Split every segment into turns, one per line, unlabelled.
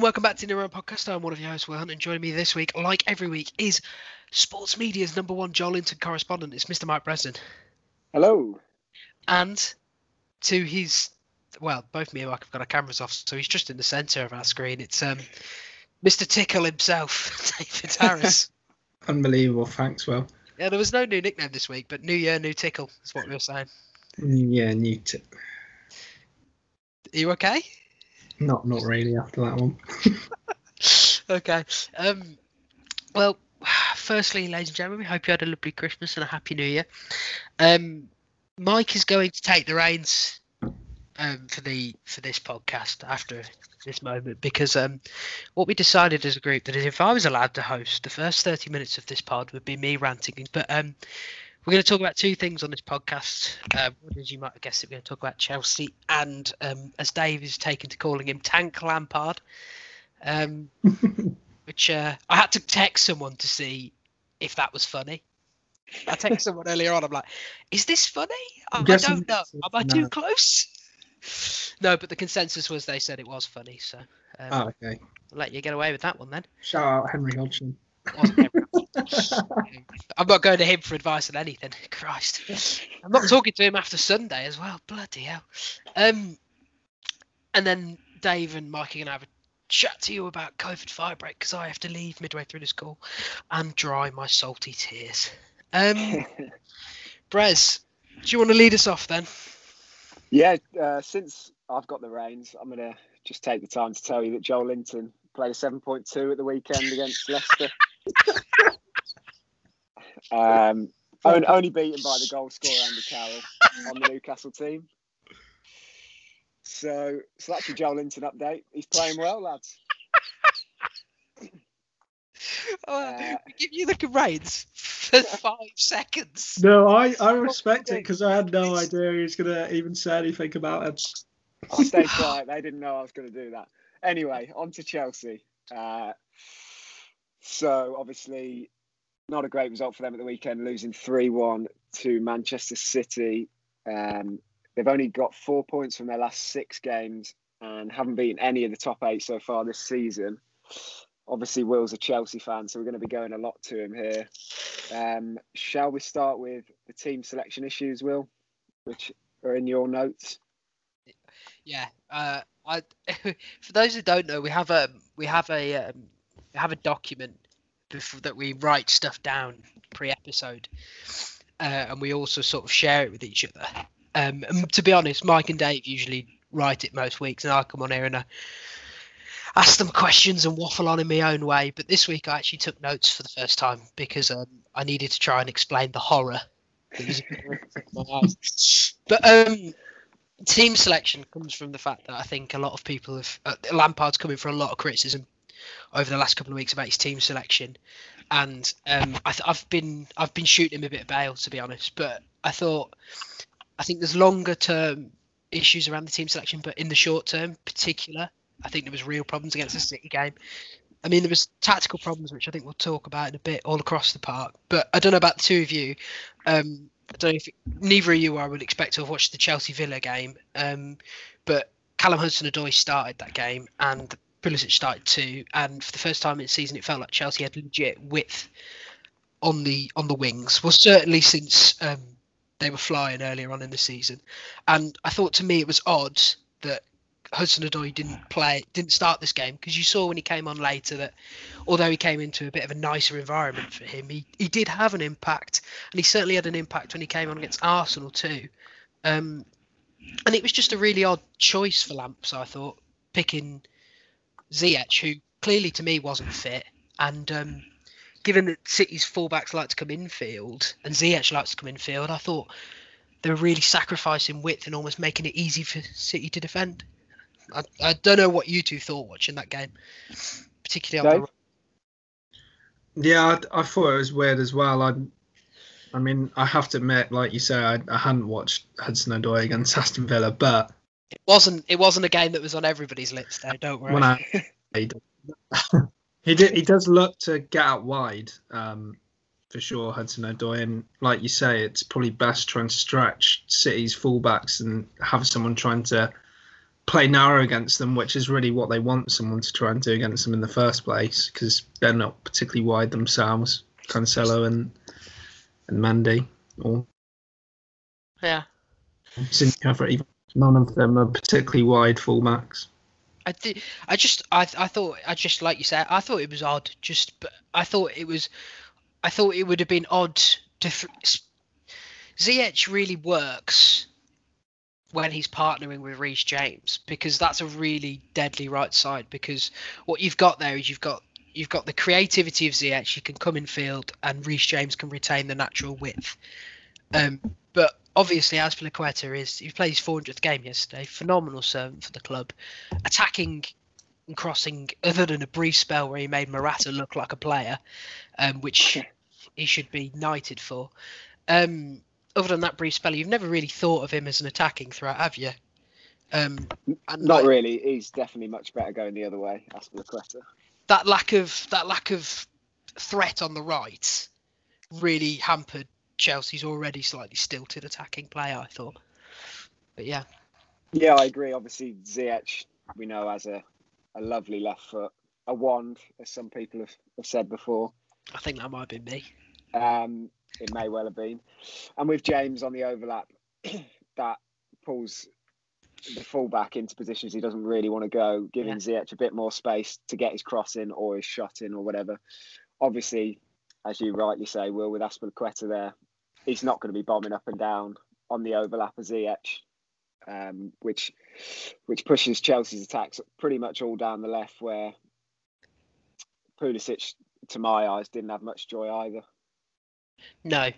And welcome back to the Run Podcast. I'm one of your hosts, Will Hunt, and joining me this week, like every week, is sports media's number one Joelinton correspondent. It's Mr. Mike Bresden.
Hello.
And to his, well, both me and Mike have got our cameras off, so he's just in the centre of our screen. It's um, Mr. Tickle himself, David Harris.
Unbelievable. Thanks, Will.
Yeah, there was no new nickname this week, but New Year, New Tickle is what we were saying.
Yeah, new tickle.
Are you okay?
Not not really after that one.
okay. Um, well, firstly, ladies and gentlemen, we hope you had a lovely Christmas and a happy New Year. Um, Mike is going to take the reins um, for the for this podcast after this moment because um, what we decided as a group that if I was allowed to host, the first thirty minutes of this pod would be me ranting, but um, we're going to talk about two things on this podcast. Uh, one is you might have guessed it, we're going to talk about Chelsea and, um, as Dave is taken to calling him, Tank Lampard, um, which uh, I had to text someone to see if that was funny. I texted someone earlier on. I'm like, "Is this funny? I, I don't know. Am I too close?" No, but the consensus was they said it was funny. So, um,
oh, okay.
I'll let you get away with that one then.
Shout out Henry Hodgson.
I'm not going to him for advice on anything. Christ, I'm not talking to him after Sunday as well. Bloody hell. Um, and then Dave and Mike are going to have a chat to you about COVID fire break because I have to leave midway through this call and dry my salty tears. Um, Brez, do you want to lead us off then?
Yeah, uh, since I've got the reins, I'm going to just take the time to tell you that Joelinton played a 7.2 at the weekend against Leicester. um, only, only beaten by the goal scorer Andy Carroll on the Newcastle team. So, so that's your Joelinton update. He's playing well, lads.
Oh, uh, give you the reins for five seconds.
No, I, I respect it because I had no idea he was going to even say anything about it.
I stayed quiet. They didn't know I was going to do that. Anyway, on to Chelsea. Uh, so obviously, not a great result for them at the weekend, losing three-one to Manchester City. Um, they've only got four points from their last six games and haven't beaten any of the top eight so far this season. Obviously, Will's a Chelsea fan, so we're going to be going a lot to him here. Um, shall we start with the team selection issues, Will, which are in your notes?
Yeah, uh, I, for those who don't know, we have a we have a um, have a document before, that we write stuff down pre-episode, uh, and we also sort of share it with each other. Um, and to be honest, Mike and Dave usually write it most weeks, and I come on here and I ask them questions and waffle on in my own way. But this week I actually took notes for the first time because um, I needed to try and explain the horror. but um, team selection comes from the fact that I think a lot of people have uh, Lampard's coming for a lot of criticism over the last couple of weeks about his team selection, and um, I have been I've been shooting him a bit of bail to be honest. But I thought I think there's longer term issues around the team selection, but in the short term, particular, I think there was real problems against the City game. I mean, there was tactical problems, which I think we'll talk about in a bit, all across the park. But I don't know about the two of you. Um, I don't know if it, neither of you I would expect to have watched the Chelsea Villa game, um, but Callum Hudson-Odoi started that game and Pulisic started too, and for the first time in the season, it felt like Chelsea had legit width on the on the wings. Well, certainly since um, they were flying earlier on in the season, and I thought to me it was odd that Hudson Odoi didn't play, didn't start this game because you saw when he came on later that although he came into a bit of a nicer environment for him, he, he did have an impact, and he certainly had an impact when he came on against Arsenal too. Um, and it was just a really odd choice for Lamps, I thought, picking Ziyech, who clearly to me wasn't fit, and um, given that City's fullbacks like to come infield and Ziyech likes to come infield, I thought they were really sacrificing width and almost making it easy for City to defend. I, I don't know what you two thought watching that game, particularly on
the... Yeah, I, I, thought it was weird as well. I, I mean, I have to admit, like you say, I, I hadn't watched Hudson Odoi against Aston Villa, but
it wasn't. It wasn't a game that was on everybody's lips. Though, don't worry. I,
he, he did. He does look to get out wide. Um, for sure, Hudson Odoi. And like you say, it's probably best trying to stretch City's fullbacks and have someone trying to play narrow against them, which is really what they want someone to try and do against them in the first place, because they're not particularly wide themselves. Cancelo and and Mendy, or
Yeah.
even none of them are particularly wide fullbacks.
I did. I just. I. I thought. I just like you said. I thought it was odd. Just. I thought it was. I thought it would have been odd to. Ziyech really works when he's partnering with Reece James because that's a really deadly right side. Because what you've got there is you've got you've got the creativity of Ziyech. He can come in field, and Reece James can retain the natural width. Um, but obviously, Azpilicueta is he played his 400th game yesterday. Phenomenal servant for the club, attacking and crossing. Other than a brief spell where he made Morata look like a player, um, which he should be knighted for. Um, other than that brief spell, you've never really thought of him as an attacking threat, have you? Um,
Not
like,
really. He's definitely much better going the other way. Azpilicueta.
that lack of that lack of threat on the right really hampered Chelsea's already slightly stilted attacking play. I thought, but yeah,
Yeah, I agree. Obviously, Ziyech, we know, has a, a lovely left foot, a wand, as some people have, have said before.
I think that might be me.
Um, it may well have been. And with James on the overlap, that pulls the fullback into positions he doesn't really want to go, giving Ziyech a bit more space to get his cross in or his shot in or whatever. Obviously, as you rightly say, Will, with Azpilicueta there, he's not going to be bombing up and down on the overlap of Ziyech, um, which which pushes Chelsea's attacks pretty much all down the left, where Pulisic, to my eyes, didn't have much joy either.
No,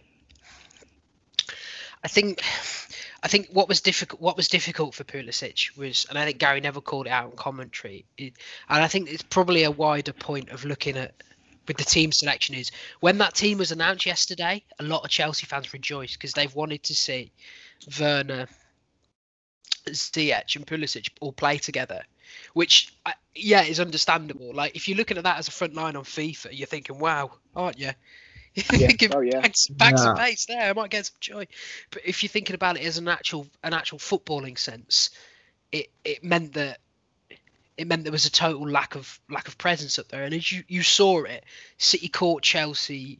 I think. I think what was difficult, what was difficult for Pulisic was, and I think Gary Neville called it out in commentary, it, and I think it's probably a wider point of looking at with the team selection is when that team was announced yesterday, a lot of Chelsea fans rejoiced because they've wanted to see Werner, Ziyech, and Pulisic all play together, which uh, yeah is understandable. Like if you're looking at that as a front line on FIFA, you're thinking, wow, aren't you?
Yeah.
Give
Oh, yeah.
bags, bags of pace there. I might get some joy. But if you're thinking about it as an actual an actual footballing sense, it it meant that it meant there was a total lack of lack of presence up there. And as you, you saw it, City caught Chelsea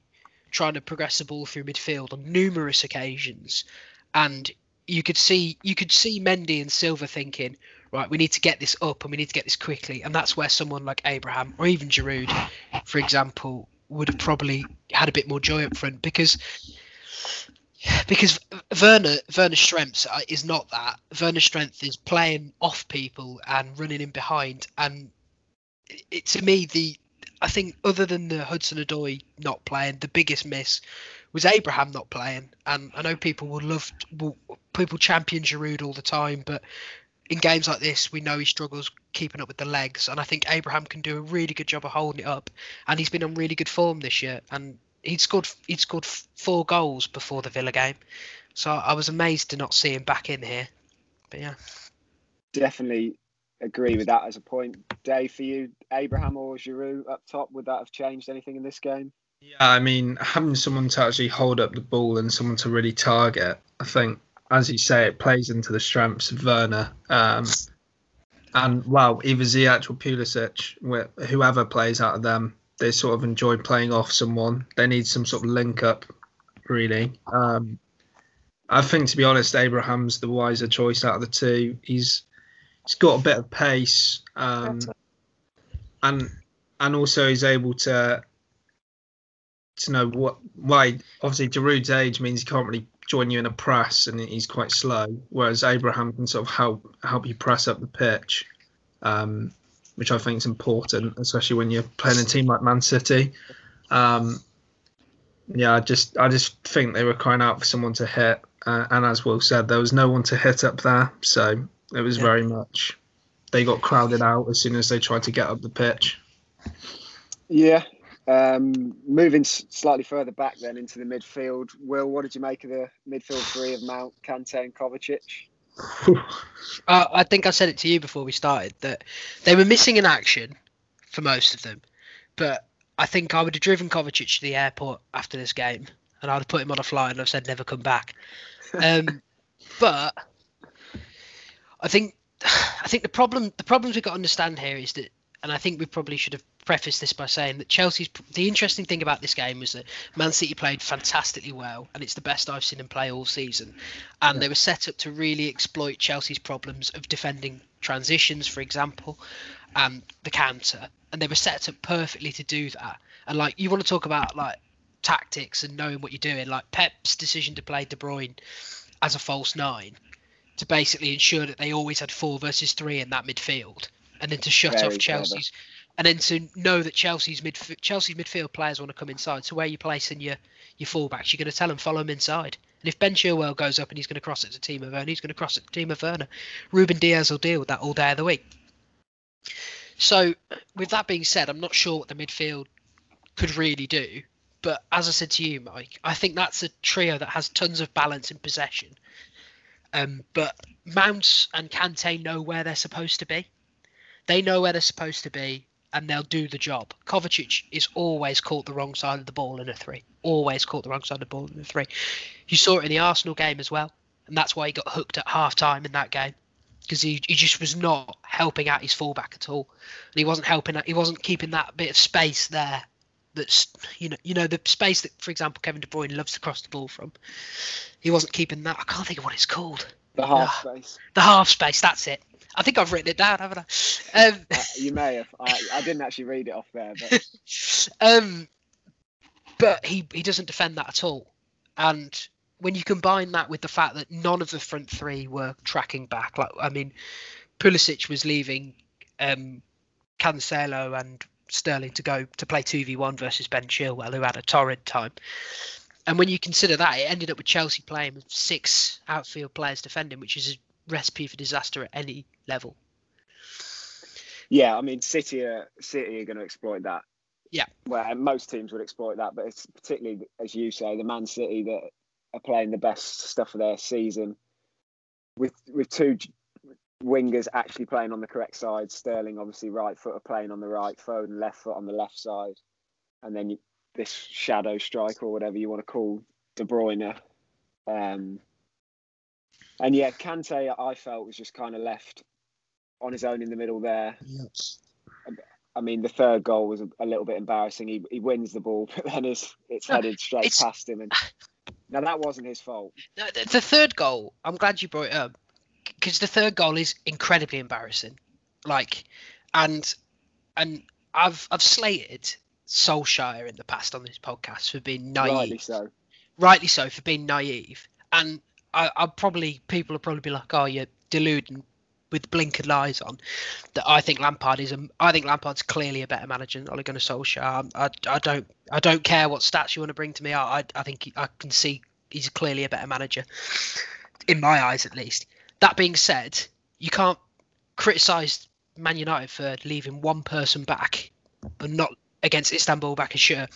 trying to progress the ball through midfield on numerous occasions. And you could see you could see Mendy and Silva thinking, right, we need to get this up and we need to get this quickly. And that's where someone like Abraham or even Giroud, for example, would have probably had a bit more joy up front because because Werner Werner's strength uh, is not that. Werner's strength is playing off people and running in behind. And it to me the I think other than the Hudson Odoi not playing, the biggest miss was Abraham not playing. And I know people will love will, people champion Giroud all the time, but in games like this, we know he struggles keeping up with the legs, and I think Abraham can do a really good job of holding it up. And he's been on really good form this year, and he'd scored he'd scored four goals before the Villa game, so I was amazed to not see him back in here. But yeah,
Definitely agree with that as a point. Day for you, Abraham or Giroud up top, would that have changed anything in this game?
Yeah, I mean, having someone to actually hold up the ball and someone to really target, I think, as you say, it plays into the strengths of Werner. Um, and well, either Ziyech or Pulisic, whoever plays out of them, they sort of enjoy playing off someone. They need some sort of link up, really. Um, I think, to be honest, Abraham's the wiser choice out of the two. He's he's got a bit of pace, um, and and also he's able to to know what why obviously Giroud's age means he can't really join you in a press and he's quite slow whereas Abraham can sort of help help you press up the pitch um, which I think is important especially when you're playing a team like Man City um, yeah I just I just think they were crying out for someone to hit uh, and as Will said there was no one to hit up there so it was
Yeah.
very much they got crowded out as soon as they tried to get up the pitch
Yeah. Um, moving slightly further back then into the midfield, Will, what did you make of the midfield three of Mount, Kante, and Kovacic?
Uh, I think I said it to you before we started that they were missing in action for most of them, but I think I would have driven Kovacic to the airport after this game, and I'd have put him on a flight and I've said never come back. Um, but I think I think the problem the problems we've got to understand here is that, and I think we probably should have prefaced this by saying that Chelsea's the interesting thing about this game was that Man City played fantastically well, and it's the best I've seen them play all season, and yeah. they were set up to really exploit Chelsea's problems of defending transitions, for example, and the counter, and they were set up perfectly to do that. And like you want to talk about like tactics and knowing what you're doing, like Pep's decision to play De Bruyne as a false nine to basically ensure that they always had four versus three in that midfield, and then to shut Very off Chelsea's, clever. and then to know that Chelsea's midf- Chelsea's midfield players want to come inside. So where you placing your your fullbacks, you're going to tell them follow them inside. And if Ben Chilwell goes up and he's going to cross it to Timo Werner, he's going to cross it to Timo Werner. Ruben Dias will deal with that all day of the week. So, with that being said, I'm not sure what the midfield could really do. But as I said to you, Mike, I think that's a trio that has tons of balance in possession. Um, but Mounts and Kante know where they're supposed to be. They know where they're supposed to be, and they'll do the job. Kovacic is always caught the wrong side of the ball in a three. Always caught the wrong side of the ball in a three. You saw it in the Arsenal game as well, and that's why he got hooked at half time in that game because he, he just was not helping out his fullback at all, and he wasn't helping. He wasn't keeping that bit of space there. That's you know you know the space that, for example, Kevin De Bruyne loves to cross the ball from. He wasn't keeping that. I can't think of what it's called.
The half uh, space.
The half space. That's it. I think I've written it down, haven't I? Um,
uh, you may have. I, I didn't actually read it off there, but
um, but he he doesn't defend that at all, and when you combine that with the fact that none of the front three were tracking back, like I mean, Pulisic was leaving um, Cancelo and Sterling to go to play two v one versus Ben Chilwell, who had a torrid time. And when you consider that, it ended up with Chelsea playing with six outfield players defending, which is a recipe for disaster at any level.
Yeah, I mean, City are, City are going to exploit that.
Yeah.
Where most teams would exploit that, but it's particularly, as you say, the Man City that are playing the best stuff of their season with with two wingers actually playing on the correct side. Sterling obviously right foot are playing on the right, Foden left foot on the left side, and then you, this shadow striker or whatever you want to call De Bruyne. Um, and yeah, Kante I felt was just kind of left on his own in the middle there.
Yes.
I mean, the third goal was a, a, little bit embarrassing. He he wins the ball, but then it's it's headed straight it's, past him, and now that wasn't his fault.
The, the third goal, I'm glad you brought it up because the third goal is incredibly embarrassing. Like, and and I've I've slated Solskjaer in the past on this podcast for being naive.
Rightly so.
Rightly so for being naive, and I, I probably people will probably be like, "Oh, you're deluding with blinkered eyes on." That I think Lampard is a, I think Lampard's clearly a better manager than Ole Gunnar Solskjaer. I, I, I don't I don't care what stats you want to bring to me. I I, I think I can see he's clearly a better manager, in my eyes at least. That being said, you can't criticise Man United for leaving one person back, and not against Istanbul Başakşehir,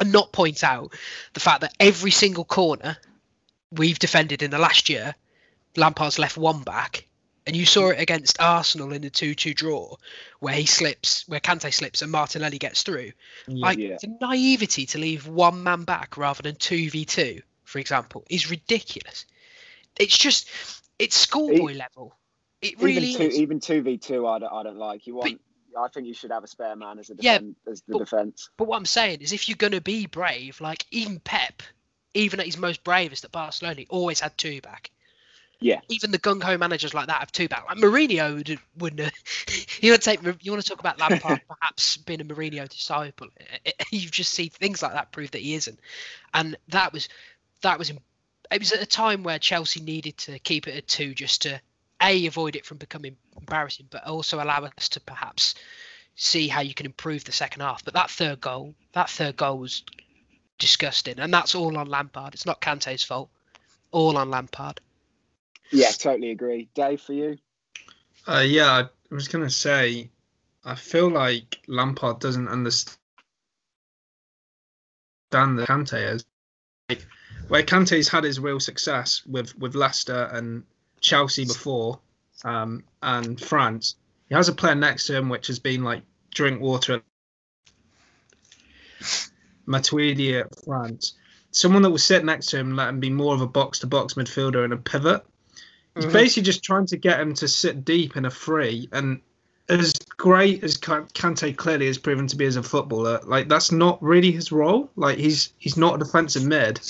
and not point out the fact that every single corner we've defended in the last year, Lampard's left one back, and you saw it against Arsenal in the two-two draw, where he slips, where Kante slips, and Martinelli gets through. Yeah, like the naivety to leave one man back rather than two v two for example, is ridiculous. It's just it's schoolboy e- level. It really
even two,
is.
Even two v two, I don't, I don't like. You want. But, I think you should have a spare man as a defend, yeah, as the
but,
defense.
But what I'm saying is, if you're going to be brave, like even Pep, even at his most bravest at Barcelona, he always had two back.
Yeah.
Even the gung ho managers like that have two back. Like Mourinho would, wouldn't. you would take. You want to talk about Lampard perhaps being a Mourinho disciple? You just see things like that prove that he isn't, and that was that was it was at a time where Chelsea needed to keep it at two just to a avoid it from becoming embarrassing, but also allow us to perhaps see how you can improve the second half. But that third goal, that third goal was disgusting, and that's all on Lampard. It's not Kante's fault. All on Lampard.
Yeah, totally agree. Dave, for you?
Uh, yeah, I was gonna say, I feel like Lampard doesn't understand the Kante is. Like, where Kante's had his real success with with Leicester and Chelsea before, um, and France, he has a player next to him which has been like Drinkwater. Matuidi at France, someone that will sit next to him, let him be more of a box to box midfielder and a pivot. He's basically just trying to get him to sit deep in a free, and as great as Kan- Kante clearly has proven to be as a footballer, like that's not really his role. Like he's he's not a defensive mid.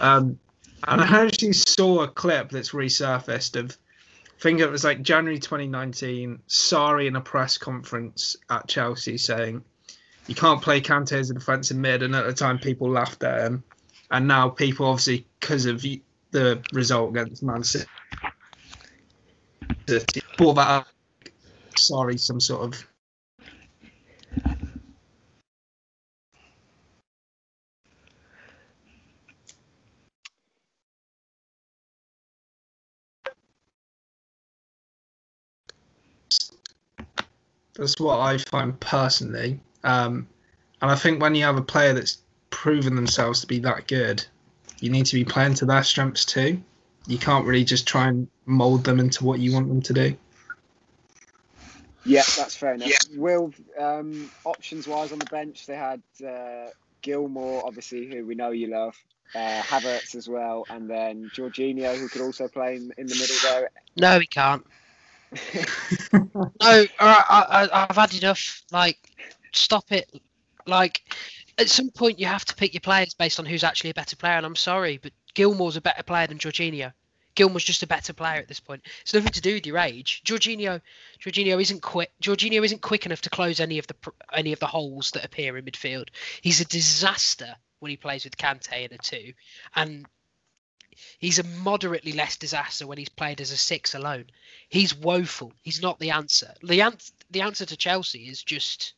Um, and I actually saw a clip that's resurfaced of, I think it was like January 2019, Sarri in a press conference at Chelsea saying, you can't play Kante as a defensive mid. And at the time, people laughed at him. And now people, obviously, because of the result against Man City, brought that up. Sorry, some sort of That's what I find personally. Um, and I think when you have a player that's proven themselves to be that good, you need to be playing to their strengths too. You can't really just try and mold them into what you want them to do.
Yeah, that's fair enough. Yeah. Will, um, options wise on the bench, they had uh, Gilmour, obviously, who we know you love, uh, Havertz as well, and then Jorginho, who could also play in, in the middle there.
No, he can't. No, I, I, I've had enough. Like, stop it. Like, at some point, you have to pick your players based on who's actually a better player. And I'm sorry, but Gilmour's a better player than Jorginho. Gilmour's just a better player at this point. It's nothing to do with your age. Jorginho, Jorginho isn't quick. Jorginho isn't quick enough to close any of the any of the holes that appear in midfield. He's a disaster when he plays with Kante in a two, and he's a moderately less disaster when he's played as a six alone. He's woeful. He's not the answer. The answer the answer to Chelsea is just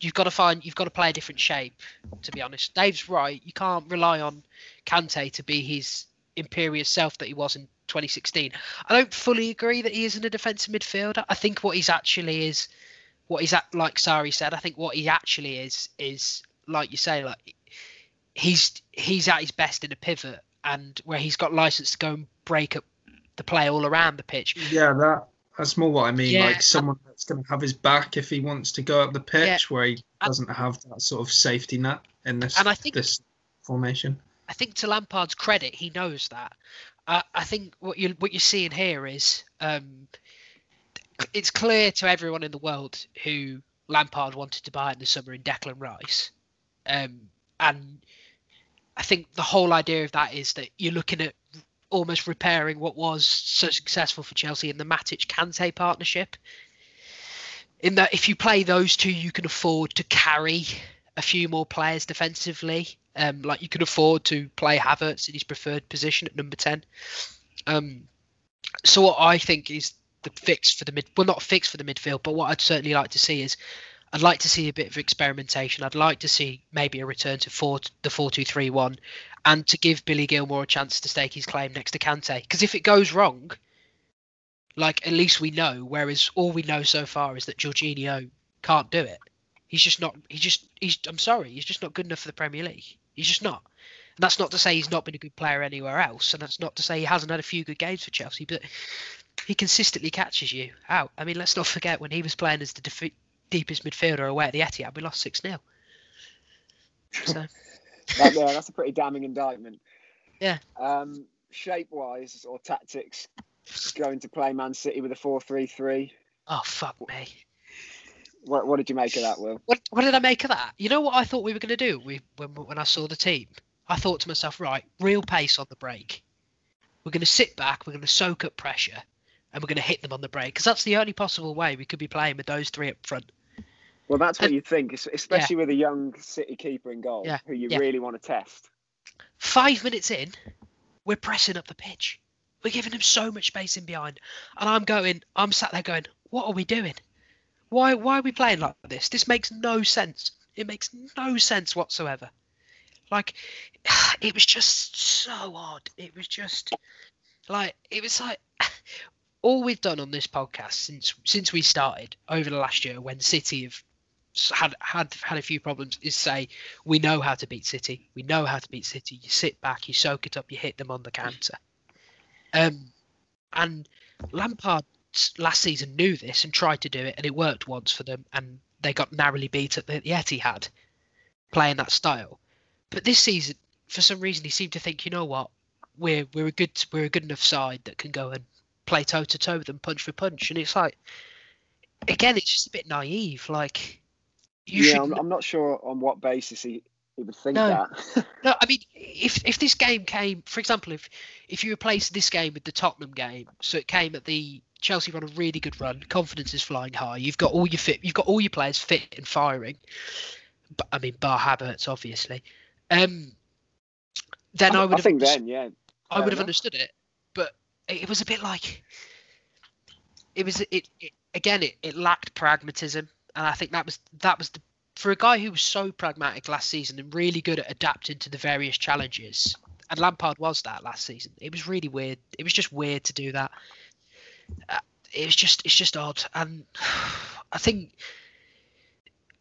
you've got to find you've got to play a different shape. To be honest, Dave's right. You can't rely on Kante to be his imperious self that he was in 2016. I don't fully agree that he isn't a defensive midfielder. I think what he's actually is, what he's at, like Sarri said. I think what he actually is is like you say, like he's he's at his best in a pivot and where he's got license to go and break up the play all around the pitch.
Yeah, that that's more what I mean. Yeah, like someone that's going to have his back if he wants to go up the pitch, yeah, where he doesn't have that sort of safety net in this and I think, this formation.
I think to Lampard's credit, he knows that. Uh, I think what you what you're seeing here is um, it's clear to everyone in the world who Lampard wanted to buy in the summer in Declan Rice, um, and I think the whole idea of that is that you're looking at almost repairing what was so successful for Chelsea in the Matic Kante partnership. In that, if you play those two, you can afford to carry a few more players defensively. Um, like you can afford to play Havertz in his preferred position at number ten. Um, so what I think is the fix for the mid, well, not fix for the midfield, but what I'd certainly like to see is I'd like to see a bit of experimentation. I'd like to see maybe a return to four, the four-two-three-one, and to give Billy Gilmour a chance to stake his claim next to Kante. Because if it goes wrong, like at least we know. Whereas all we know so far is that Jorginho can't do it. He's just not. He's just. He's. I'm sorry. He's just not good enough for the Premier League. He's just not. And that's not to say he's not been a good player anywhere else, and that's not to say he hasn't had a few good games for Chelsea. But he consistently catches you out. I mean, let's not forget when he was playing as the defeat deepest midfielder away at the Etihad, we lost 6 0. So.
that, yeah, that's a pretty damning indictment.
Yeah.
Um, shape wise or tactics, going to play Man City with a 4 3 3.
Oh, fuck me.
What, what did you make of that, Will?
What, what did I make of that? You know what I thought we were going to do we, when, when I saw the team? I thought to myself, right, real pace on the break. We're going to sit back, we're going to soak up pressure, and we're going to hit them on the break because that's the only possible way we could be playing with those three up front.
Well, that's what you think, especially yeah. with a young City keeper in goal yeah. who you yeah. really want to test.
Five minutes in, we're pressing up the pitch. We're giving them so much space in behind, and I'm going. I'm sat there going, "What are we doing? Why? Why are we playing like this? This makes no sense. It makes no sense whatsoever." Like, it was just so odd. It was just like it was like all we've done on this podcast since since we started over the last year when City have had had had a few problems is say we know how to beat City. We know how to beat City. You sit back, you soak it up, you hit them on the counter. Um, and Lampard last season knew this and tried to do it, and it worked once for them, and they got narrowly beat at the, the Etihad playing that style. But this season, for some reason, he seemed to think, you know what, we're we're a good we're a good enough side that can go and play toe to toe with them, punch for punch, and it's like, again, it's just a bit naive. Like,
you yeah, should... I'm, I'm, not sure on what basis he, he would think
no.
that.
no, I mean, if if this game came, for example, if if you replace this game with the Tottenham game, so it came at the Chelsea run a really good run, confidence is flying high. You've got all your fit, you've got all your players fit and firing. But, I mean, bar Havertz, obviously. Um, then I, I would. I have
think then, yeah.
I would have understood it, but it was a bit like it was it, it again it, it lacked pragmatism and I think that was that was the for a guy who was so pragmatic last season and really good at adapting to the various challenges, and Lampard was that last season. It was really weird. It was just weird to do that. Uh, it was just it's just odd, and I think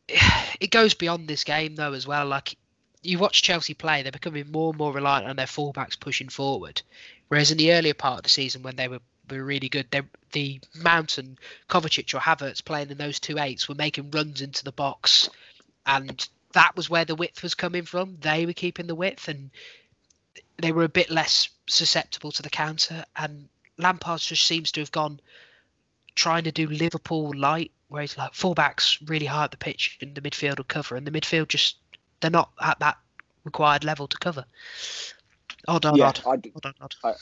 it goes beyond this game though as well. Like you watch Chelsea play, they're becoming more and more reliant on their fullbacks pushing forward, whereas in the earlier part of the season when they were were really good. They, the Mountain, Kovacic or Havertz playing in those two eights were making runs into the box, and that was where the width was coming from. They were keeping the width, and they were a bit less susceptible to the counter. And Lampard just seems to have gone trying to do Liverpool light, where he's like fullbacks really high up the pitch, and the midfield will cover, and the midfield just they're not at that required level to cover. Odd, odd, yeah, odd.
odd, odd, odd. I,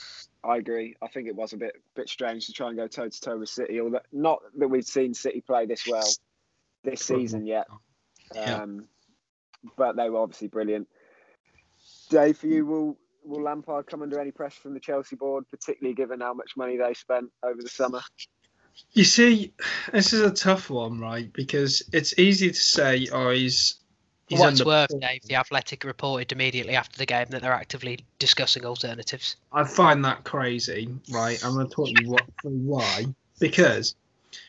I agree. I think it was a bit bit strange to try and go toe to toe with City. Although not that we've seen City play this well this season yet, um, but they were obviously brilliant. Dave, for you, will will Lampard come under any pressure from the Chelsea board, particularly given how much money they spent over the summer?
You see, this is a tough one, right? Because it's easy to say, "Oh, he's
He's What's worth, Dave? The Athletic reported immediately after the game that they're actively discussing alternatives.
I find that crazy, right? I'm going to talk to you what, why. Because,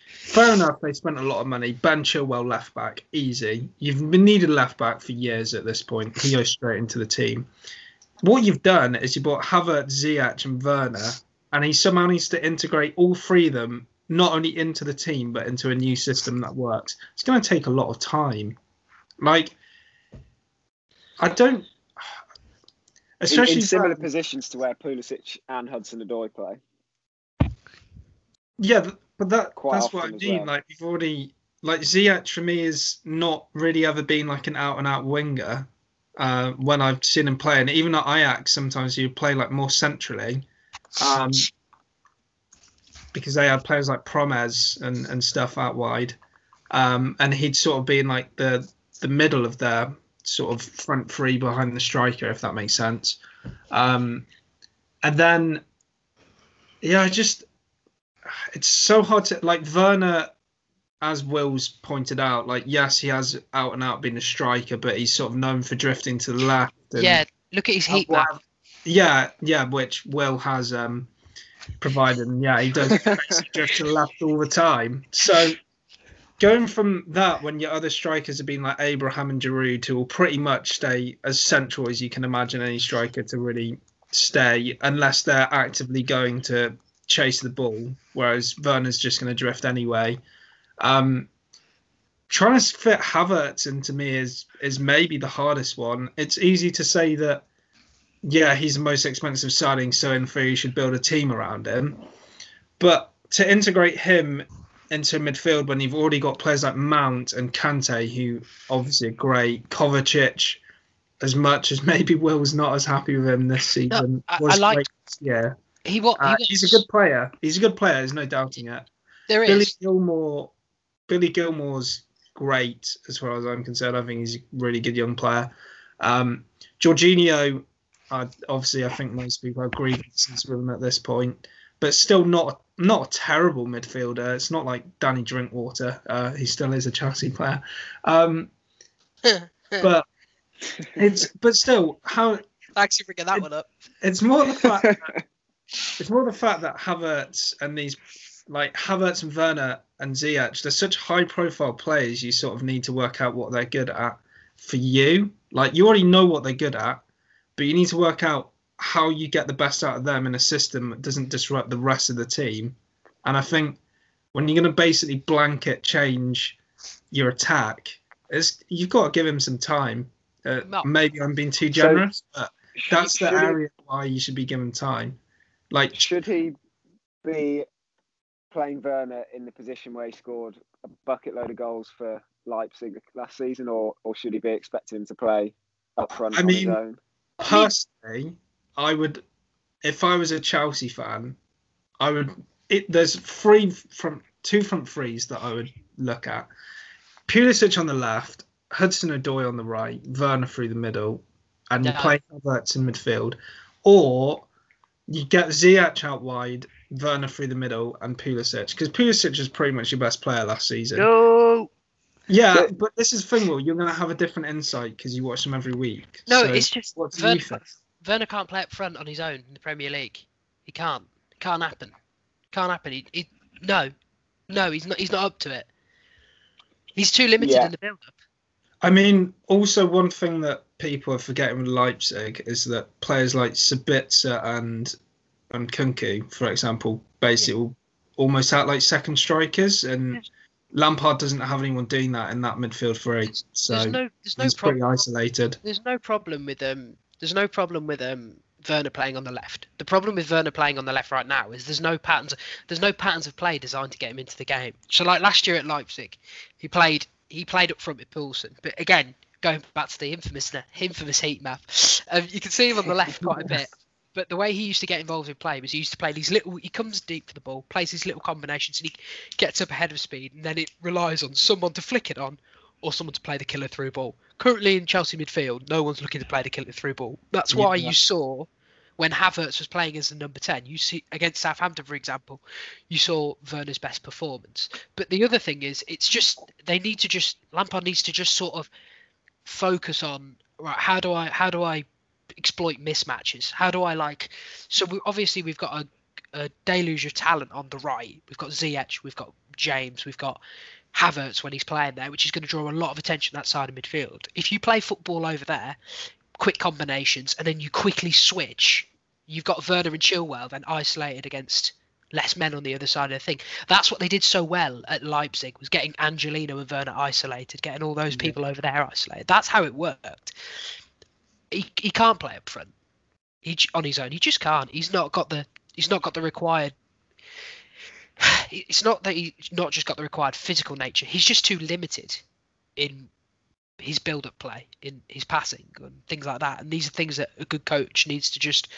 fair enough, they spent a lot of money. Ben Chilwell left back, easy. You've been needed left back for years at this point. He goes straight into the team. What you've done is you bought Havertz, Ziyech, and Werner, and he somehow needs to integrate all three of them not only into the team but into a new system that works. It's going to take a lot of time. Like I don't.
Especially in, in similar that, positions to where Pulisic and Hudson-Odoi play.
Yeah, but that Quite that's what I mean. Well. Like you've already like Ziyech for me is not really ever been like an out and out winger. Uh, when I've seen him play, and even at Ajax, sometimes you play like more centrally, um, because they had players like Promes and, and stuff out wide, um, and he'd sort of been like the the middle of their sort of front three behind the striker, if that makes sense. Um, and then, yeah, I just it's so hard to like Werner, as Will's pointed out. Like, yes, he has out and out been a striker, but he's sort of known for drifting to the left.
yeah, look at his heat map.
Yeah, yeah, which Will has um, provided. And yeah, he does drift to the left all the time. So going from that when your other strikers have been like Abraham and Giroud, who will pretty much stay as central as you can imagine any striker to really stay, unless they're actively going to chase the ball, whereas Werner's just going to drift anyway. Um, trying to fit Havertz into me is is maybe the hardest one. It's easy to say that, yeah, he's the most expensive signing, so in theory you should build a team around him. But to integrate him into midfield when you've already got players like Mount and Kante, who obviously are great. Kovacic, as much as maybe Will's not as happy with him this season.
No, I, I like.
Yeah,
he, what,
uh, he's a good player. He's a good player. There's no doubting it.
There
Billy is. Gilmour. Billy Gilmour's great as far as I'm concerned. I think he's a really good young player. Um, Jorginho, uh, obviously, I think most people have grievances with him at this point, but still not not a terrible midfielder. It's not like Danny Drinkwater. Uh, he still is a Chelsea player. Um, but it's but still how.
Actually, bringing that it, one up.
It's more the fact. That, it's more the fact that Havertz and these like Havertz and Werner and Ziyech, they're such high-profile players. You sort of need to work out what they're good at for you. Like you already know what they're good at, but you need to work out how you get the best out of them in a system that doesn't disrupt the rest of the team. And I think when you're going to basically blanket change your attack, is you've got to give him some time. Uh, no. Maybe I'm being too generous, so, but that's the area he, why you should be given time. Like,
should he be playing Werner in the position where he scored a bucket load of goals for Leipzig last season, or or should he be expecting him to play up front
I
on his
mean-
own?
Personally, I would, if I was a Chelsea fan, I would. It, there's three front, two front threes that I would look at. Pulisic on the left, Hudson Odoi on the right, Werner through the middle, and you play Havertz in midfield, or you get Ziyech out wide, Werner through the middle, and Pulisic because Pulisic is pretty much your best player last season.
No,
Yeah,
Yeah.
but this is the thing, Will. You're going to have a different insight because you watch them every week.
no,
So
it's just
what do
Werner,
you think?
Werner can't play up front on his own in the Premier League. He can't. It can't happen. Can't happen. He, he, no, no, he's not. He's not up to it. He's too limited
Yeah.
in the build-up.
I mean, also one thing that people are forgetting with Leipzig is that players like Sabitzer and and Nkunku, for example, basically almost act like second strikers, and
Yeah.
Lampard doesn't have anyone doing that in that midfield three, so
There's no. There's no
he's
problem.
pretty isolated.
there's no problem with um there's no problem with um Werner playing on the left. The problem with Werner playing on the left right now is there's no patterns there's no patterns of play designed to get him into the game. So like last year at Leipzig, he played he played up front with Poulsen. But again, going back to the infamous infamous heat map, um, you can see him on the left quite a bit. But the way he used to get involved in play was he used to play these little. He comes deep for the ball, plays these little combinations, and he gets up ahead of speed, and then it relies on someone to flick it on, or someone to play the killer through ball. Currently in Chelsea midfield, no one's looking to play the killer through ball. That's why
Yeah.
you saw when Havertz was playing as the number ten. You see against Southampton, for example, you saw Werner's best performance. But the other thing is, it's just they need to just Lampard needs to just sort of focus on right. How do I how do I exploit mismatches? How do I like? So we, obviously we've got a, a deluge of talent on the right. We've got Ziyech, we've got James, we've got Havertz when he's playing there, which is going to draw a lot of attention that side of midfield. If you play football over there, quick combinations, and then you quickly switch, you've got Werner and Chilwell then isolated against less men on the other side of the thing. That's what they did so well at Leipzig was getting Angelino and Werner isolated, getting all those
Yeah.
people over there isolated. That's how it worked. He, he can't play up front. He on his own. He just can't. He's not got the he's not got the required it's not that he's not just got the required physical nature. He's just too limited in his build-up play, in his passing, and things like that. And these are things that a good coach needs to just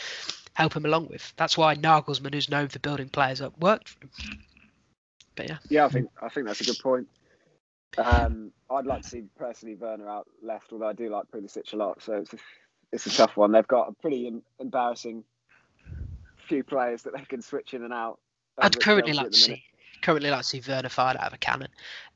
help him along with. That's why Nagelsmann, who's known for building players up, worked for him. But yeah,
Yeah, I think I think that's a good point. Um, I'd like to see personally Werner out left, although I do like Pulisic a lot. So it's a, it's a tough one. They've got a pretty em- embarrassing few players that they can switch in and out.
I'd currently like to see currently like to see Werner fired out of a cannon.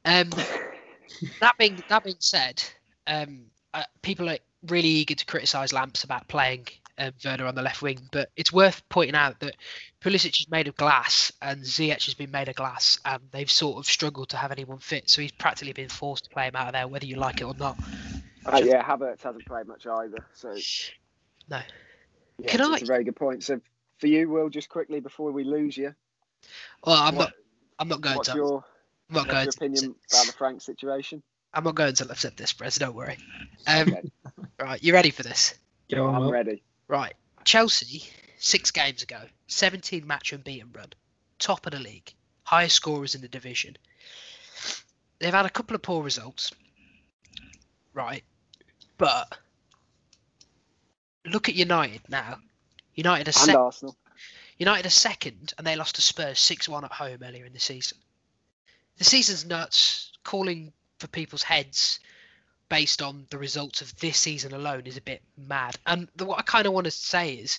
Um, that being that being said, um, uh, people are really eager to criticise Lamps about playing um, Werner on the left wing, but it's worth pointing out that Pulisic is made of glass and Ziyech has been made of glass, and they've sort of struggled to have anyone fit. So he's practically been forced to play him out of there, whether you like it or not.
Uh, yeah, Havertz hasn't played much either. So
No.
yeah,
Can I-
a very good point. So for you, Will, just quickly before we lose you,
Well, I'm
what-
not. I'm not going
what's
to.
your,
I'm not
what's
going
your
to.
opinion about the Frank situation?
I'm not going to I've said this, Brez. Don't worry. Um,
Okay,
right, you ready for this?
Go on,
I'm
Will.
ready.
Right. Chelsea, six games ago, 17 match unbeaten run, top of the league, highest scorers in the division. They've had a couple of poor results, right? But look at United now. United are,
And
sec-
Arsenal.
United are second, and they lost to Spurs 6 1 at home earlier in the season. The season's nuts. Calling for people's heads based on the results of this season alone is a bit mad. And the, what I kind of want to say is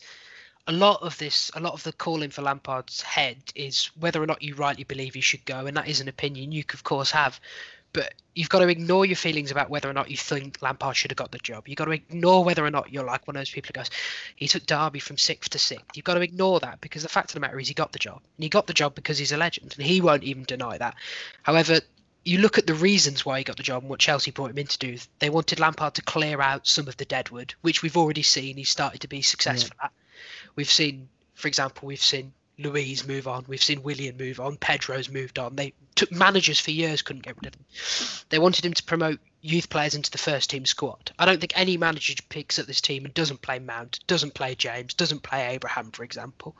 a lot of this, a lot of the calling for Lampard's head is whether or not you rightly believe he should go. And that is an opinion you, could, of course, have. But you've got to ignore your feelings about whether or not you think Lampard should have got the job. You've got to ignore whether or not you're like one of those people who goes, he took Derby from sixth to sixth. You've got to ignore that because the fact of the matter is he got the job. And he got the job because he's a legend, and he won't even deny that. However, you look at the reasons why he got the job and what Chelsea brought him in to do. They wanted Lampard to clear out some of the deadwood, which we've already seen. He's started to be successful at. We've seen, for example, we've seen Luiz move on. We've seen Willian move on. Pedro's moved on. They took managers for years, couldn't get rid of him. They wanted him to promote youth players into the first team squad. I don't think any manager picks up this team and doesn't play Mount, doesn't play James, doesn't play Abraham, for example.